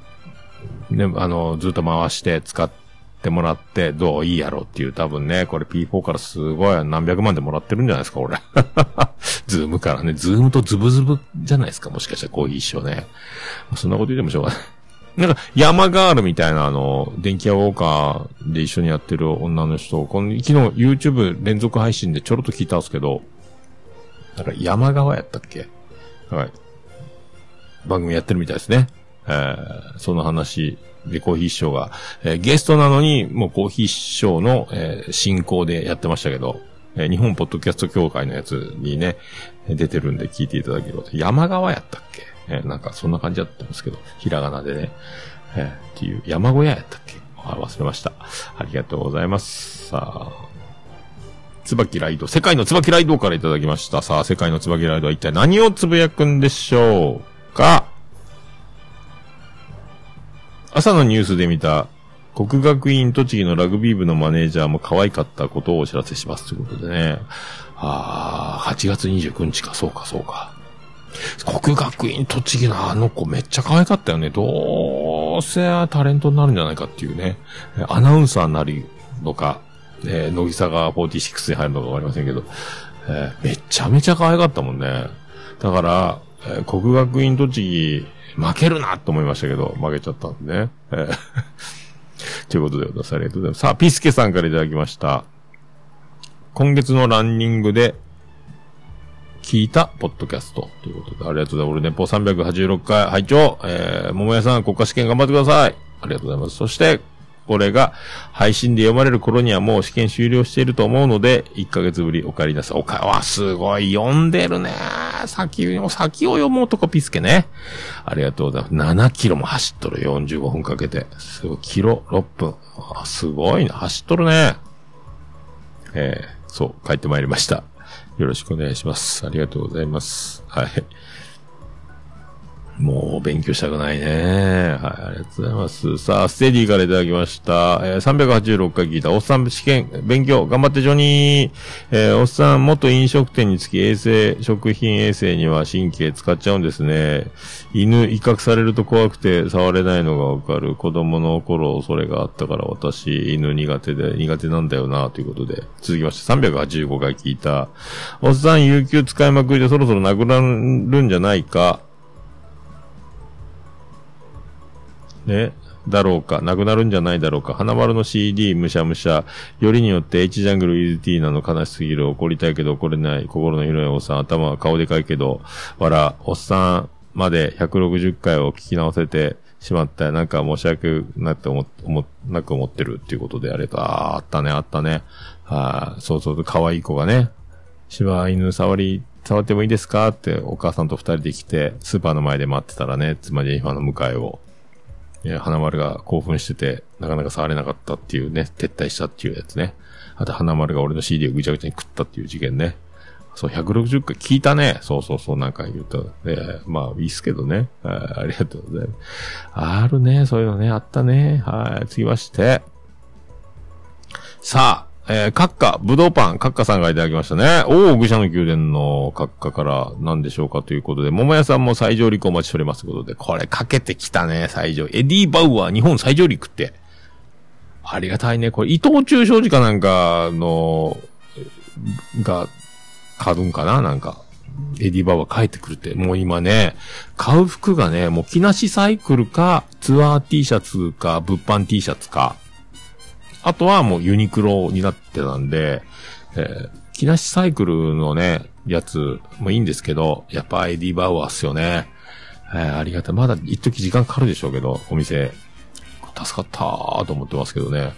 ね、あの、ずっと回して使っててもらって、どういいやろっていう、多分ね、これ P4 からすごい何百万でもらってるんじゃないですか、俺。ズームからね、ズームとズブズブじゃないですか、もしかしたらコーヒー一緒ね。そんなこと言ってもしょうがない。なんか、山ガールみたいな、あの、電気屋ウォーカーで一緒にやってる女の人、この、昨日 YouTube 連続配信でちょろっと聞いたんですけど、なんか山川やったっけ？はい。番組やってるみたいですね。えー、その話でコーヒー師匠が、えーゲストなのに、もうコーヒー師匠の、えー進行でやってましたけど、えー日本ポッドキャスト協会のやつにね、出てるんで聞いていただければ。山川やったっけ？えーなんかそんな感じだったんですけど、ひらがなでね、えーっていう、山小屋やったっけ？あ忘れました。ありがとうございます。さあ、椿ライド、世界の椿ライドからいただきました。さあ、世界の椿ライドは一体何をつぶやくんでしょうか？朝のニュースで見た、国学院栃木のラグビー部のマネージャーも可愛かったことをお知らせしますということでね。ああ、8月29日か、そうか、そうか。国学院栃木のあの子めっちゃ可愛かったよね。どうせタレントになるんじゃないかっていうね。アナウンサーになるのか、えー、乃木坂46に入るのかわかりませんけど、えーめちゃめちゃ可愛かったもんね。だから、えー国学院栃木、負けるなと思いましたけど、負けちゃったんでね。え ということでございます。ありがとうございます。さあ、ピスケさんからいただきました。今月のランニングで聞いたポッドキャストということで、ありがとうございます。俺ネポ386回拝聴えー、桃屋さん国家試験頑張ってください。ありがとうございます。そして、これが配信で読まれる頃にはもう試験終了していると思うので、1ヶ月ぶりお帰りなさい。おか、わ、すごい、読んでるね。先を、先を読む男ピスケね。ありがとうございます。7キロも走っとる、45分かけて。すごい、キロ6分。あすごいな、走っとるね。えー、そう、帰ってまいりました。よろしくお願いします。ありがとうございます。はい。もう勉強したくないね。はい、ありがとうございます。さあ、ステディからいただきました。えー、386回聞いた。おっさん試験、勉強、頑張ってジョニー。えー、おっさん、元飲食店につき衛生、食品衛生には神経使っちゃうんですね。犬、威嚇されると怖くて触れないのがわかる。子供の頃、それがあったから私、犬苦手で、苦手なんだよな、ということで。続きまして、385回聞いた。おっさん、有給使いまくりでそろそろなくなるんじゃないか。ね、だろうか、なくなるんじゃないだろうか。花丸の CD、むしゃむしゃ。よりによって H ジャングル EZT なの悲しすぎる。怒りたいけど怒れない。心の広いおっさん。頭は顔でかいけど、わら、おっさんまで160回を聞き直せてしまった。なんか申し訳なって思、思、なく思ってるっていうことであれと、あーあったね、あったね。はい、そうそう、可愛い子がね、柴犬触り、触ってもいいですか？ってお母さんと二人で来て、スーパーの前で待ってたらね、妻ジェニファーの迎えを。え、花丸が興奮してて、なかなか触れなかったっていうね、撤退したっていうやつね。あと、花丸が俺の CD をぐちゃぐちゃに食ったっていう事件ね。そう、160回聞いたね。そうそうそう、なんか言うと。えまあ、いいっすけどね。はいありがとうございます。あるね、そういうのね、あったね。はい、次まして。さあ、えー、カッカ、ブドウパン、カッカさんがいただきましたね。おー、愚者の宮殿のカッカから何でしょうかということで、桃屋さんも再上陸お待ちしておりますということで、これかけてきたね、再上。エディ・バウアー、日本再上陸って。ありがたいね。これ、伊藤忠商事かなんかの、が、買うんかななんか。エディ・バウアー帰ってくるって。もう今ね、買う服がね、もう木梨サイクルか、ツアー T シャツか、物販 T シャツか。あとはもうユニクロになってたんで、えー、木梨サイクルのね、やつもいいんですけど、やっぱエディ・バウアーっすよね。えー、ありがたい。まだ一時時間かかるでしょうけど、お店。助かったーと思ってますけどね。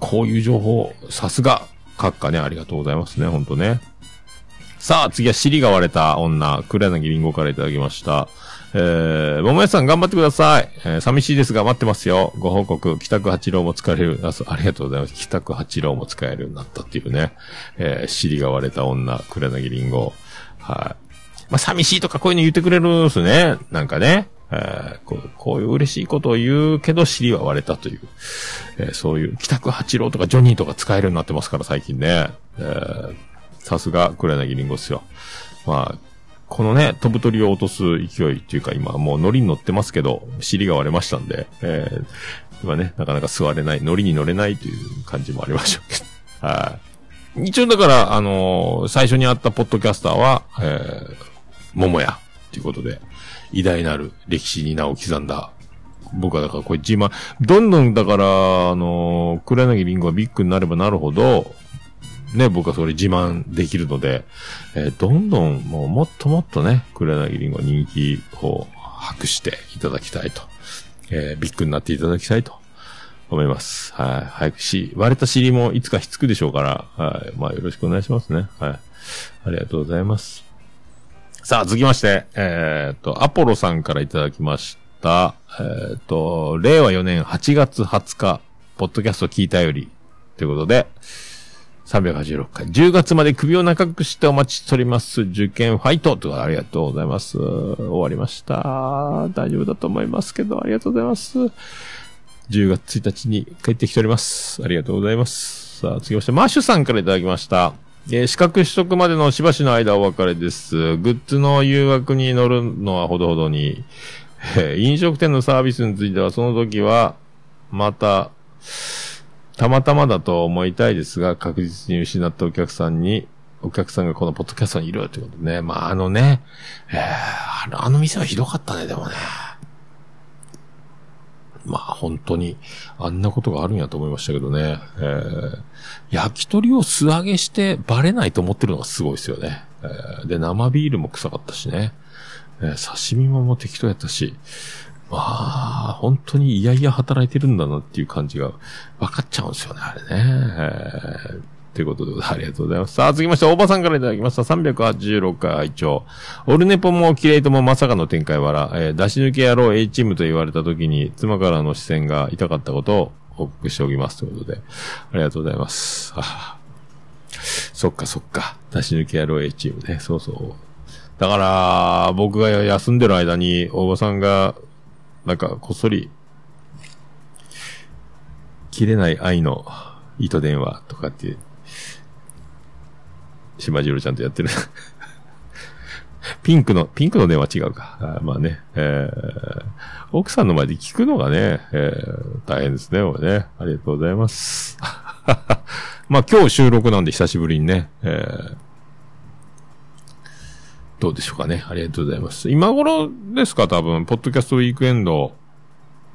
こういう情報、さすが、閣下ね、ありがとうございますね、ほんとね。さあ、次は尻が割れた女、黒柳りんごからいただきました。えー、桃屋さん頑張ってください。えー、寂しいですが待ってますよ。ご報告、北区八郎も使える、あ、ありがとうございます。北区八郎も使えるようになったっていうね。えー、尻が割れた女、黒柳りんご。はい。まあ、寂しいとかこういうの言ってくれるんですね。なんかね。えーこうこういう嬉しいことを言うけど尻は割れたという。えーそういう、北区八郎とかジョニーとか使えるようになってますから、最近ね。えーさすが、黒柳りんごっすよ。まあ、このね、飛ぶ鳥を落とす勢いっていうか、今もうノリに乗ってますけど、尻が割れましたんで、えー今ね、なかなか座れない、ノリに乗れないという感じもありましょうけど。はい。一応だから、あのー最初に会ったポッドキャスターは、えー、桃屋ということで、偉大なる歴史に名を刻んだ僕はだからこれ自慢、どんどんだから、あのー、黒柳りんごがビッグになればなるほど、ね、僕はそれ自慢できるので、えーどんどんもうもっともっとね、黒柳りんご人気を博していただきたいと。えービッグになっていただきたいと思います。はい。早くし、割れた尻もいつかひつくでしょうから、はい。まあよろしくお願いしますね。はい。ありがとうございます。さあ、続きまして、えーっと、アポロさんからいただきました。えーっと、令和4年8月20日、ポッドキャスト聞いたより、ということで、386回。10月まで首を長くしてお待ちしております。受験ファイトとかありがとうございます。終わりました。大丈夫だと思いますけど、ありがとうございます。10月1日に帰ってきております。ありがとうございます。さあ、次まして、マッシュさんからいただきました。えー資格取得までのしばしの間お別れです。グッズの誘惑に乗るのはほどほどに、え飲食店のサービスについてはその時は、また、たまたまだと思いたいですが、確実に失ったお客さんに、お客さんがこのポッドキャストにいるということでね。まあ、あのね、えーあの、あの店はひどかったね、でもね。まあ本当に、あんなことがあるんやと思いましたけどね。えー、焼き鳥を素揚げしてバレないと思ってるのがすごいですよね。えー、で、生ビールも臭かったしね。えー、刺身ももう適当やったし。まあ、本当にいやいや働いてるんだなっていう感じが分かっちゃうんですよね、あれね。えーということ で、ありがとうございます。さあ、続きまして、大場さんからいただきました。386回拝聴オルネポもキレイともまさかの展開わら、えー、出し抜け野郎 A チームと言われた時に、妻からの視線が痛かったことを報告しておきます。ということで、ありがとうございます。あそっかそっか。出し抜け野郎 A チームね。そうそう。だから、僕が休んでる間に、大場さんが、なんか、こっそり、切れない愛の糸電話とかって、島次郎ちゃんとやってる。ピンクの、ピンクの電話違うか。あまあね、えー、奥さんの前で聞くのがね、えー、大変ですね、俺ね。ありがとうございます。まあ今日収録なんで久しぶりにね、えー、どうでしょうかね。ありがとうございます。今頃ですか、多分、ポッドキャストウィークエンド、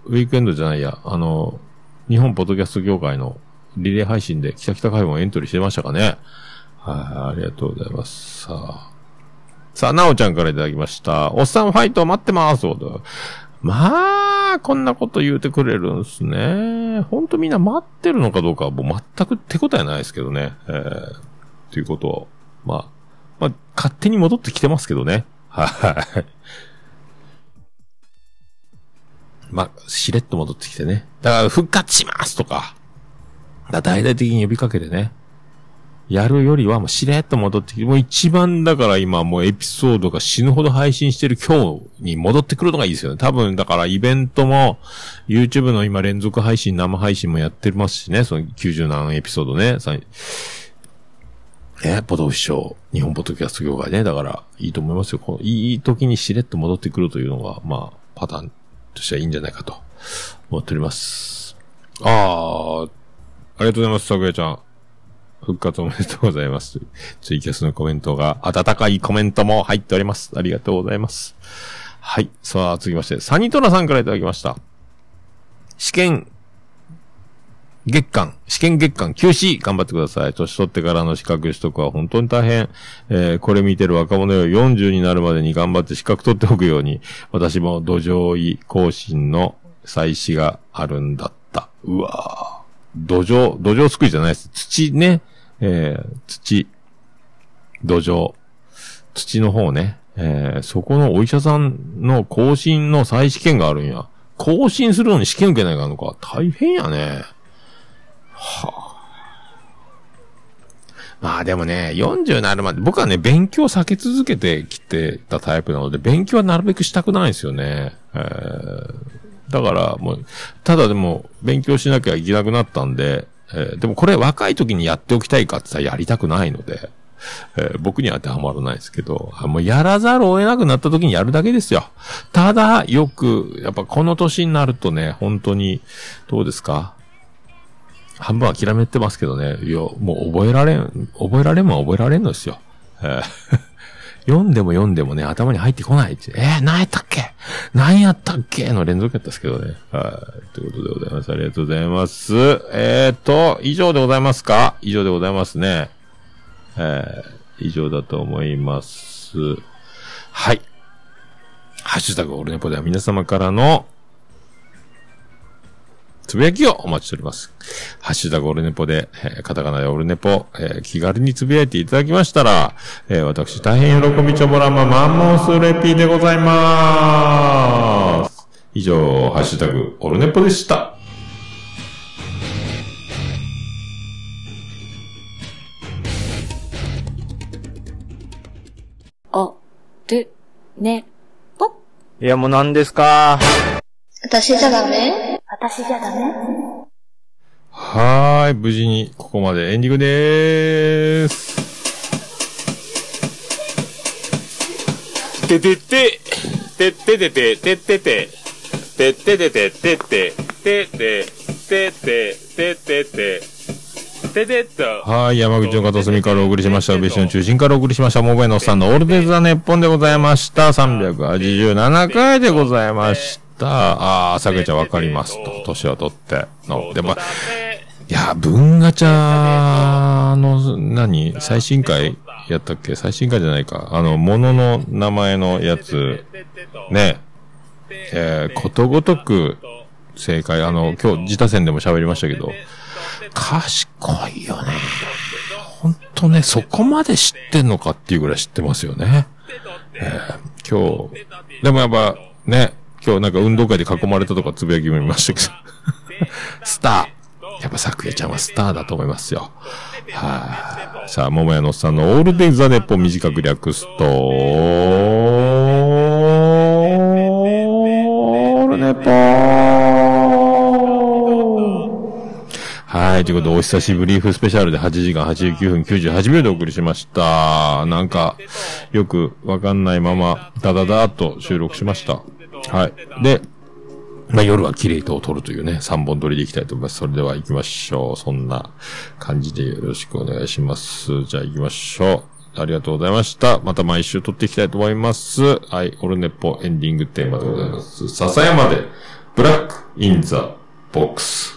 ウィークエンドじゃないや、あの、日本ポッドキャスト業界のリレー配信で、北北海もエントリーしてましたかね？はい、ありがとうございます。さあ。さあ、なおちゃんからいただきました。おっさんファイト待ってます。まあ、こんなこと言うてくれるんすね。ほんとみんな待ってるのかどうかはもう全く手応えないですけどね。えー、ということを、まあ、まあ、勝手に戻ってきてますけどね。はい。まあ、しれっと戻ってきてね。だから、復活しますとか。だ大々的に呼びかけてね。やるよりはもうしれっと戻ってきて、もう一番だから今もうエピソードが死ぬほど配信してる今日に戻ってくるのがいいですよね。多分だからイベントも YouTube の今連続配信、生配信もやってますしね。その90何エピソードね。さえ、ポトフ師匠、日本ポッドキャスト業界ね。だからいいと思いますよ。このいい時にしれっと戻ってくるというのが、まあ、パターンとしてはいいんじゃないかと思っております。ああ、ありがとうございます、さくやちゃん。復活おめでとうございます。ツイキャスのコメントが、温かいコメントも入っております。ありがとうございます。はい。さあ、続きまして、サニトラさんからいただきました。試験、月間、試験月間休止、頑張ってください。年取ってからの資格取得は本当に大変。えー、これ見てる若者よ40になるまでに頑張って資格取っておくように、私も土壌医更新の再試があるんだった。うわぁ。土壌、土壌作りじゃないです。土ね。えー、土、土壌、土の方ね。えー、そこのお医者さんの更新の再試験があるんや。更新するのに試験受けないかんのか。大変やね。はあ。まあでもね、40になるまで、僕はね、勉強を避け続けてきてたタイプなので、勉強はなるべくしたくないんですよね。えーだから、もう、ただでも、勉強しなきゃいけなくなったんで、えーでもこれ若い時にやっておきたいかって言ったらやりたくないので、えー僕には当てはまらないですけど、もうやらざるを得なくなった時にやるだけですよ。ただ、よく、やっぱこの年になるとね、本当に、どうですか？半分諦めてますけどね、いや、もう覚えられん、覚えられんも覚えられんのですよ。えー 読んでも読んでもね、頭に入ってこないって。えー、何やったっけ？何やったっけ？の連続やったんですけどね。はい。ということでございます。ありがとうございます。えーと、以上でございますか？以上でございますね。えー、以上だと思います。はい。ハッシュタグオルネポでは皆様からのつぶやきをお待ちしております。ハッシュタグオルネポで、えーカタカナでオルネポ、えー気軽につぶやいていただきましたら、えー私大変喜びちょぼらまマンモスレピーでございます。以上、ハッシュタグオルネポでした。お、る、ね、ぽいや、もう何ですか？私じゃダメ？私じゃダメ？はーい、無事にここまでエンディングでーす。ててて、てっててて、てってて、てっててて、てって、てて、てて、ててて、ててっと。はい、山口の片隅からお送りしました。別所の中心からお送りしました。モバイのおっさんのオールデンザネッポンでございました。387回でございましした。ああ、さくらちゃんわかりますと。年を取っての。でも、いや、文ガチャの、何？最新回やったっけ？最新回じゃないか。あの、ものの名前のやつ、ね。えー、ことごとく正解。あの、今日自他戦でも喋りましたけど、賢いよね。ほんとね、そこまで知ってんのかっていうぐらい知ってますよね。えー今日、でもやっぱ、ね、今日なんか運動会で囲まれたとかつぶやきも見ましたけど、スター。やっぱ咲夜ちゃんはスターだと思いますよ。はい、さあ、桃屋のおっさんのオールデイザネポ短く略すと、オールネポはい。ということで、お久しぶりフスペシャルで8時間89分98秒でお送りしました。なんか、よくわかんないまま、ダダダーっと収録しました。はい。で、まあ、夜は綺麗とを撮るというね、3本撮りでいきたいと思います。それでは行きましょう。そんな感じでよろしくお願いします。じゃあ行きましょう。ありがとうございました。また毎週撮っていきたいと思います。はい。オルネポエンディングテーマでございます。笹山で、ブラックインザボックス。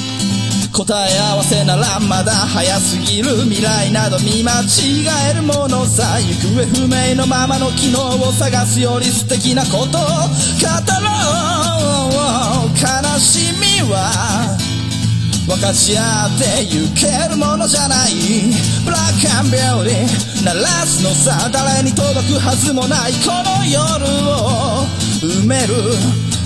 答え合わせならまだ早すぎる未来など見間違えるものさ行方不明のままの機能を探すより素敵なことを語ろう。悲しみは分かち合ってゆけるものじゃない。ブラックアンビューティー鳴らすのさ誰に届くはずもない。この夜を埋める。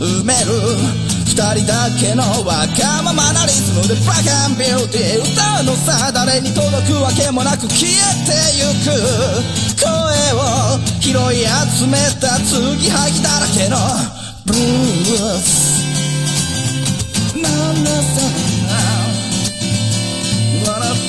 埋める。二人だけのわがままなリズムでブラックアンビューティー。歌うのさ誰に届くわけもなく消えてゆく。声を拾い集めた継ぎはぎだらけの。ブルース。なんださ笑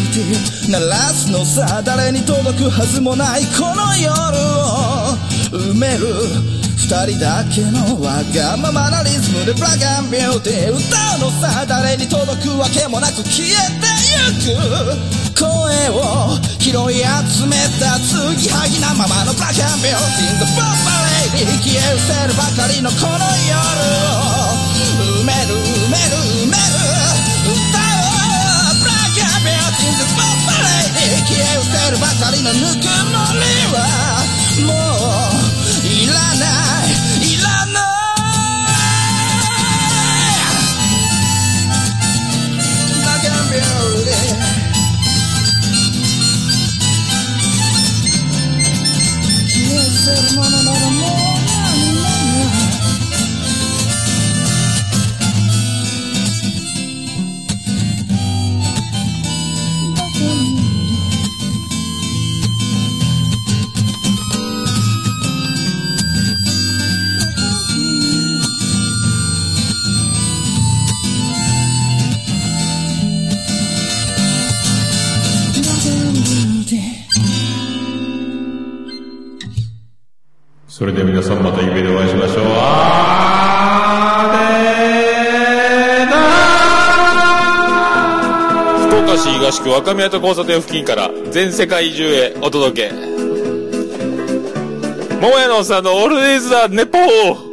鳴らすのさ誰に届くはずもないこの夜を埋める二人だけのわがままなリズムでブラガンビューティー歌うのさ誰に届くわけもなく消えてゆく声を拾い集めた継ぎはぎなままのブラガンビューティーのボンバレイに消え失せるばかりのこの夜を埋めるレイに消え失せるばかりのぬくもりはもういらないいらない。ブラガンビューティー消えせるものならそれでは皆さんまた夢でお会いしましょう。あーでーなー福岡市東区若宮と交差点付近から全世界中へお届け。桃屋のおさんのオールディーズ・ザ・ネポー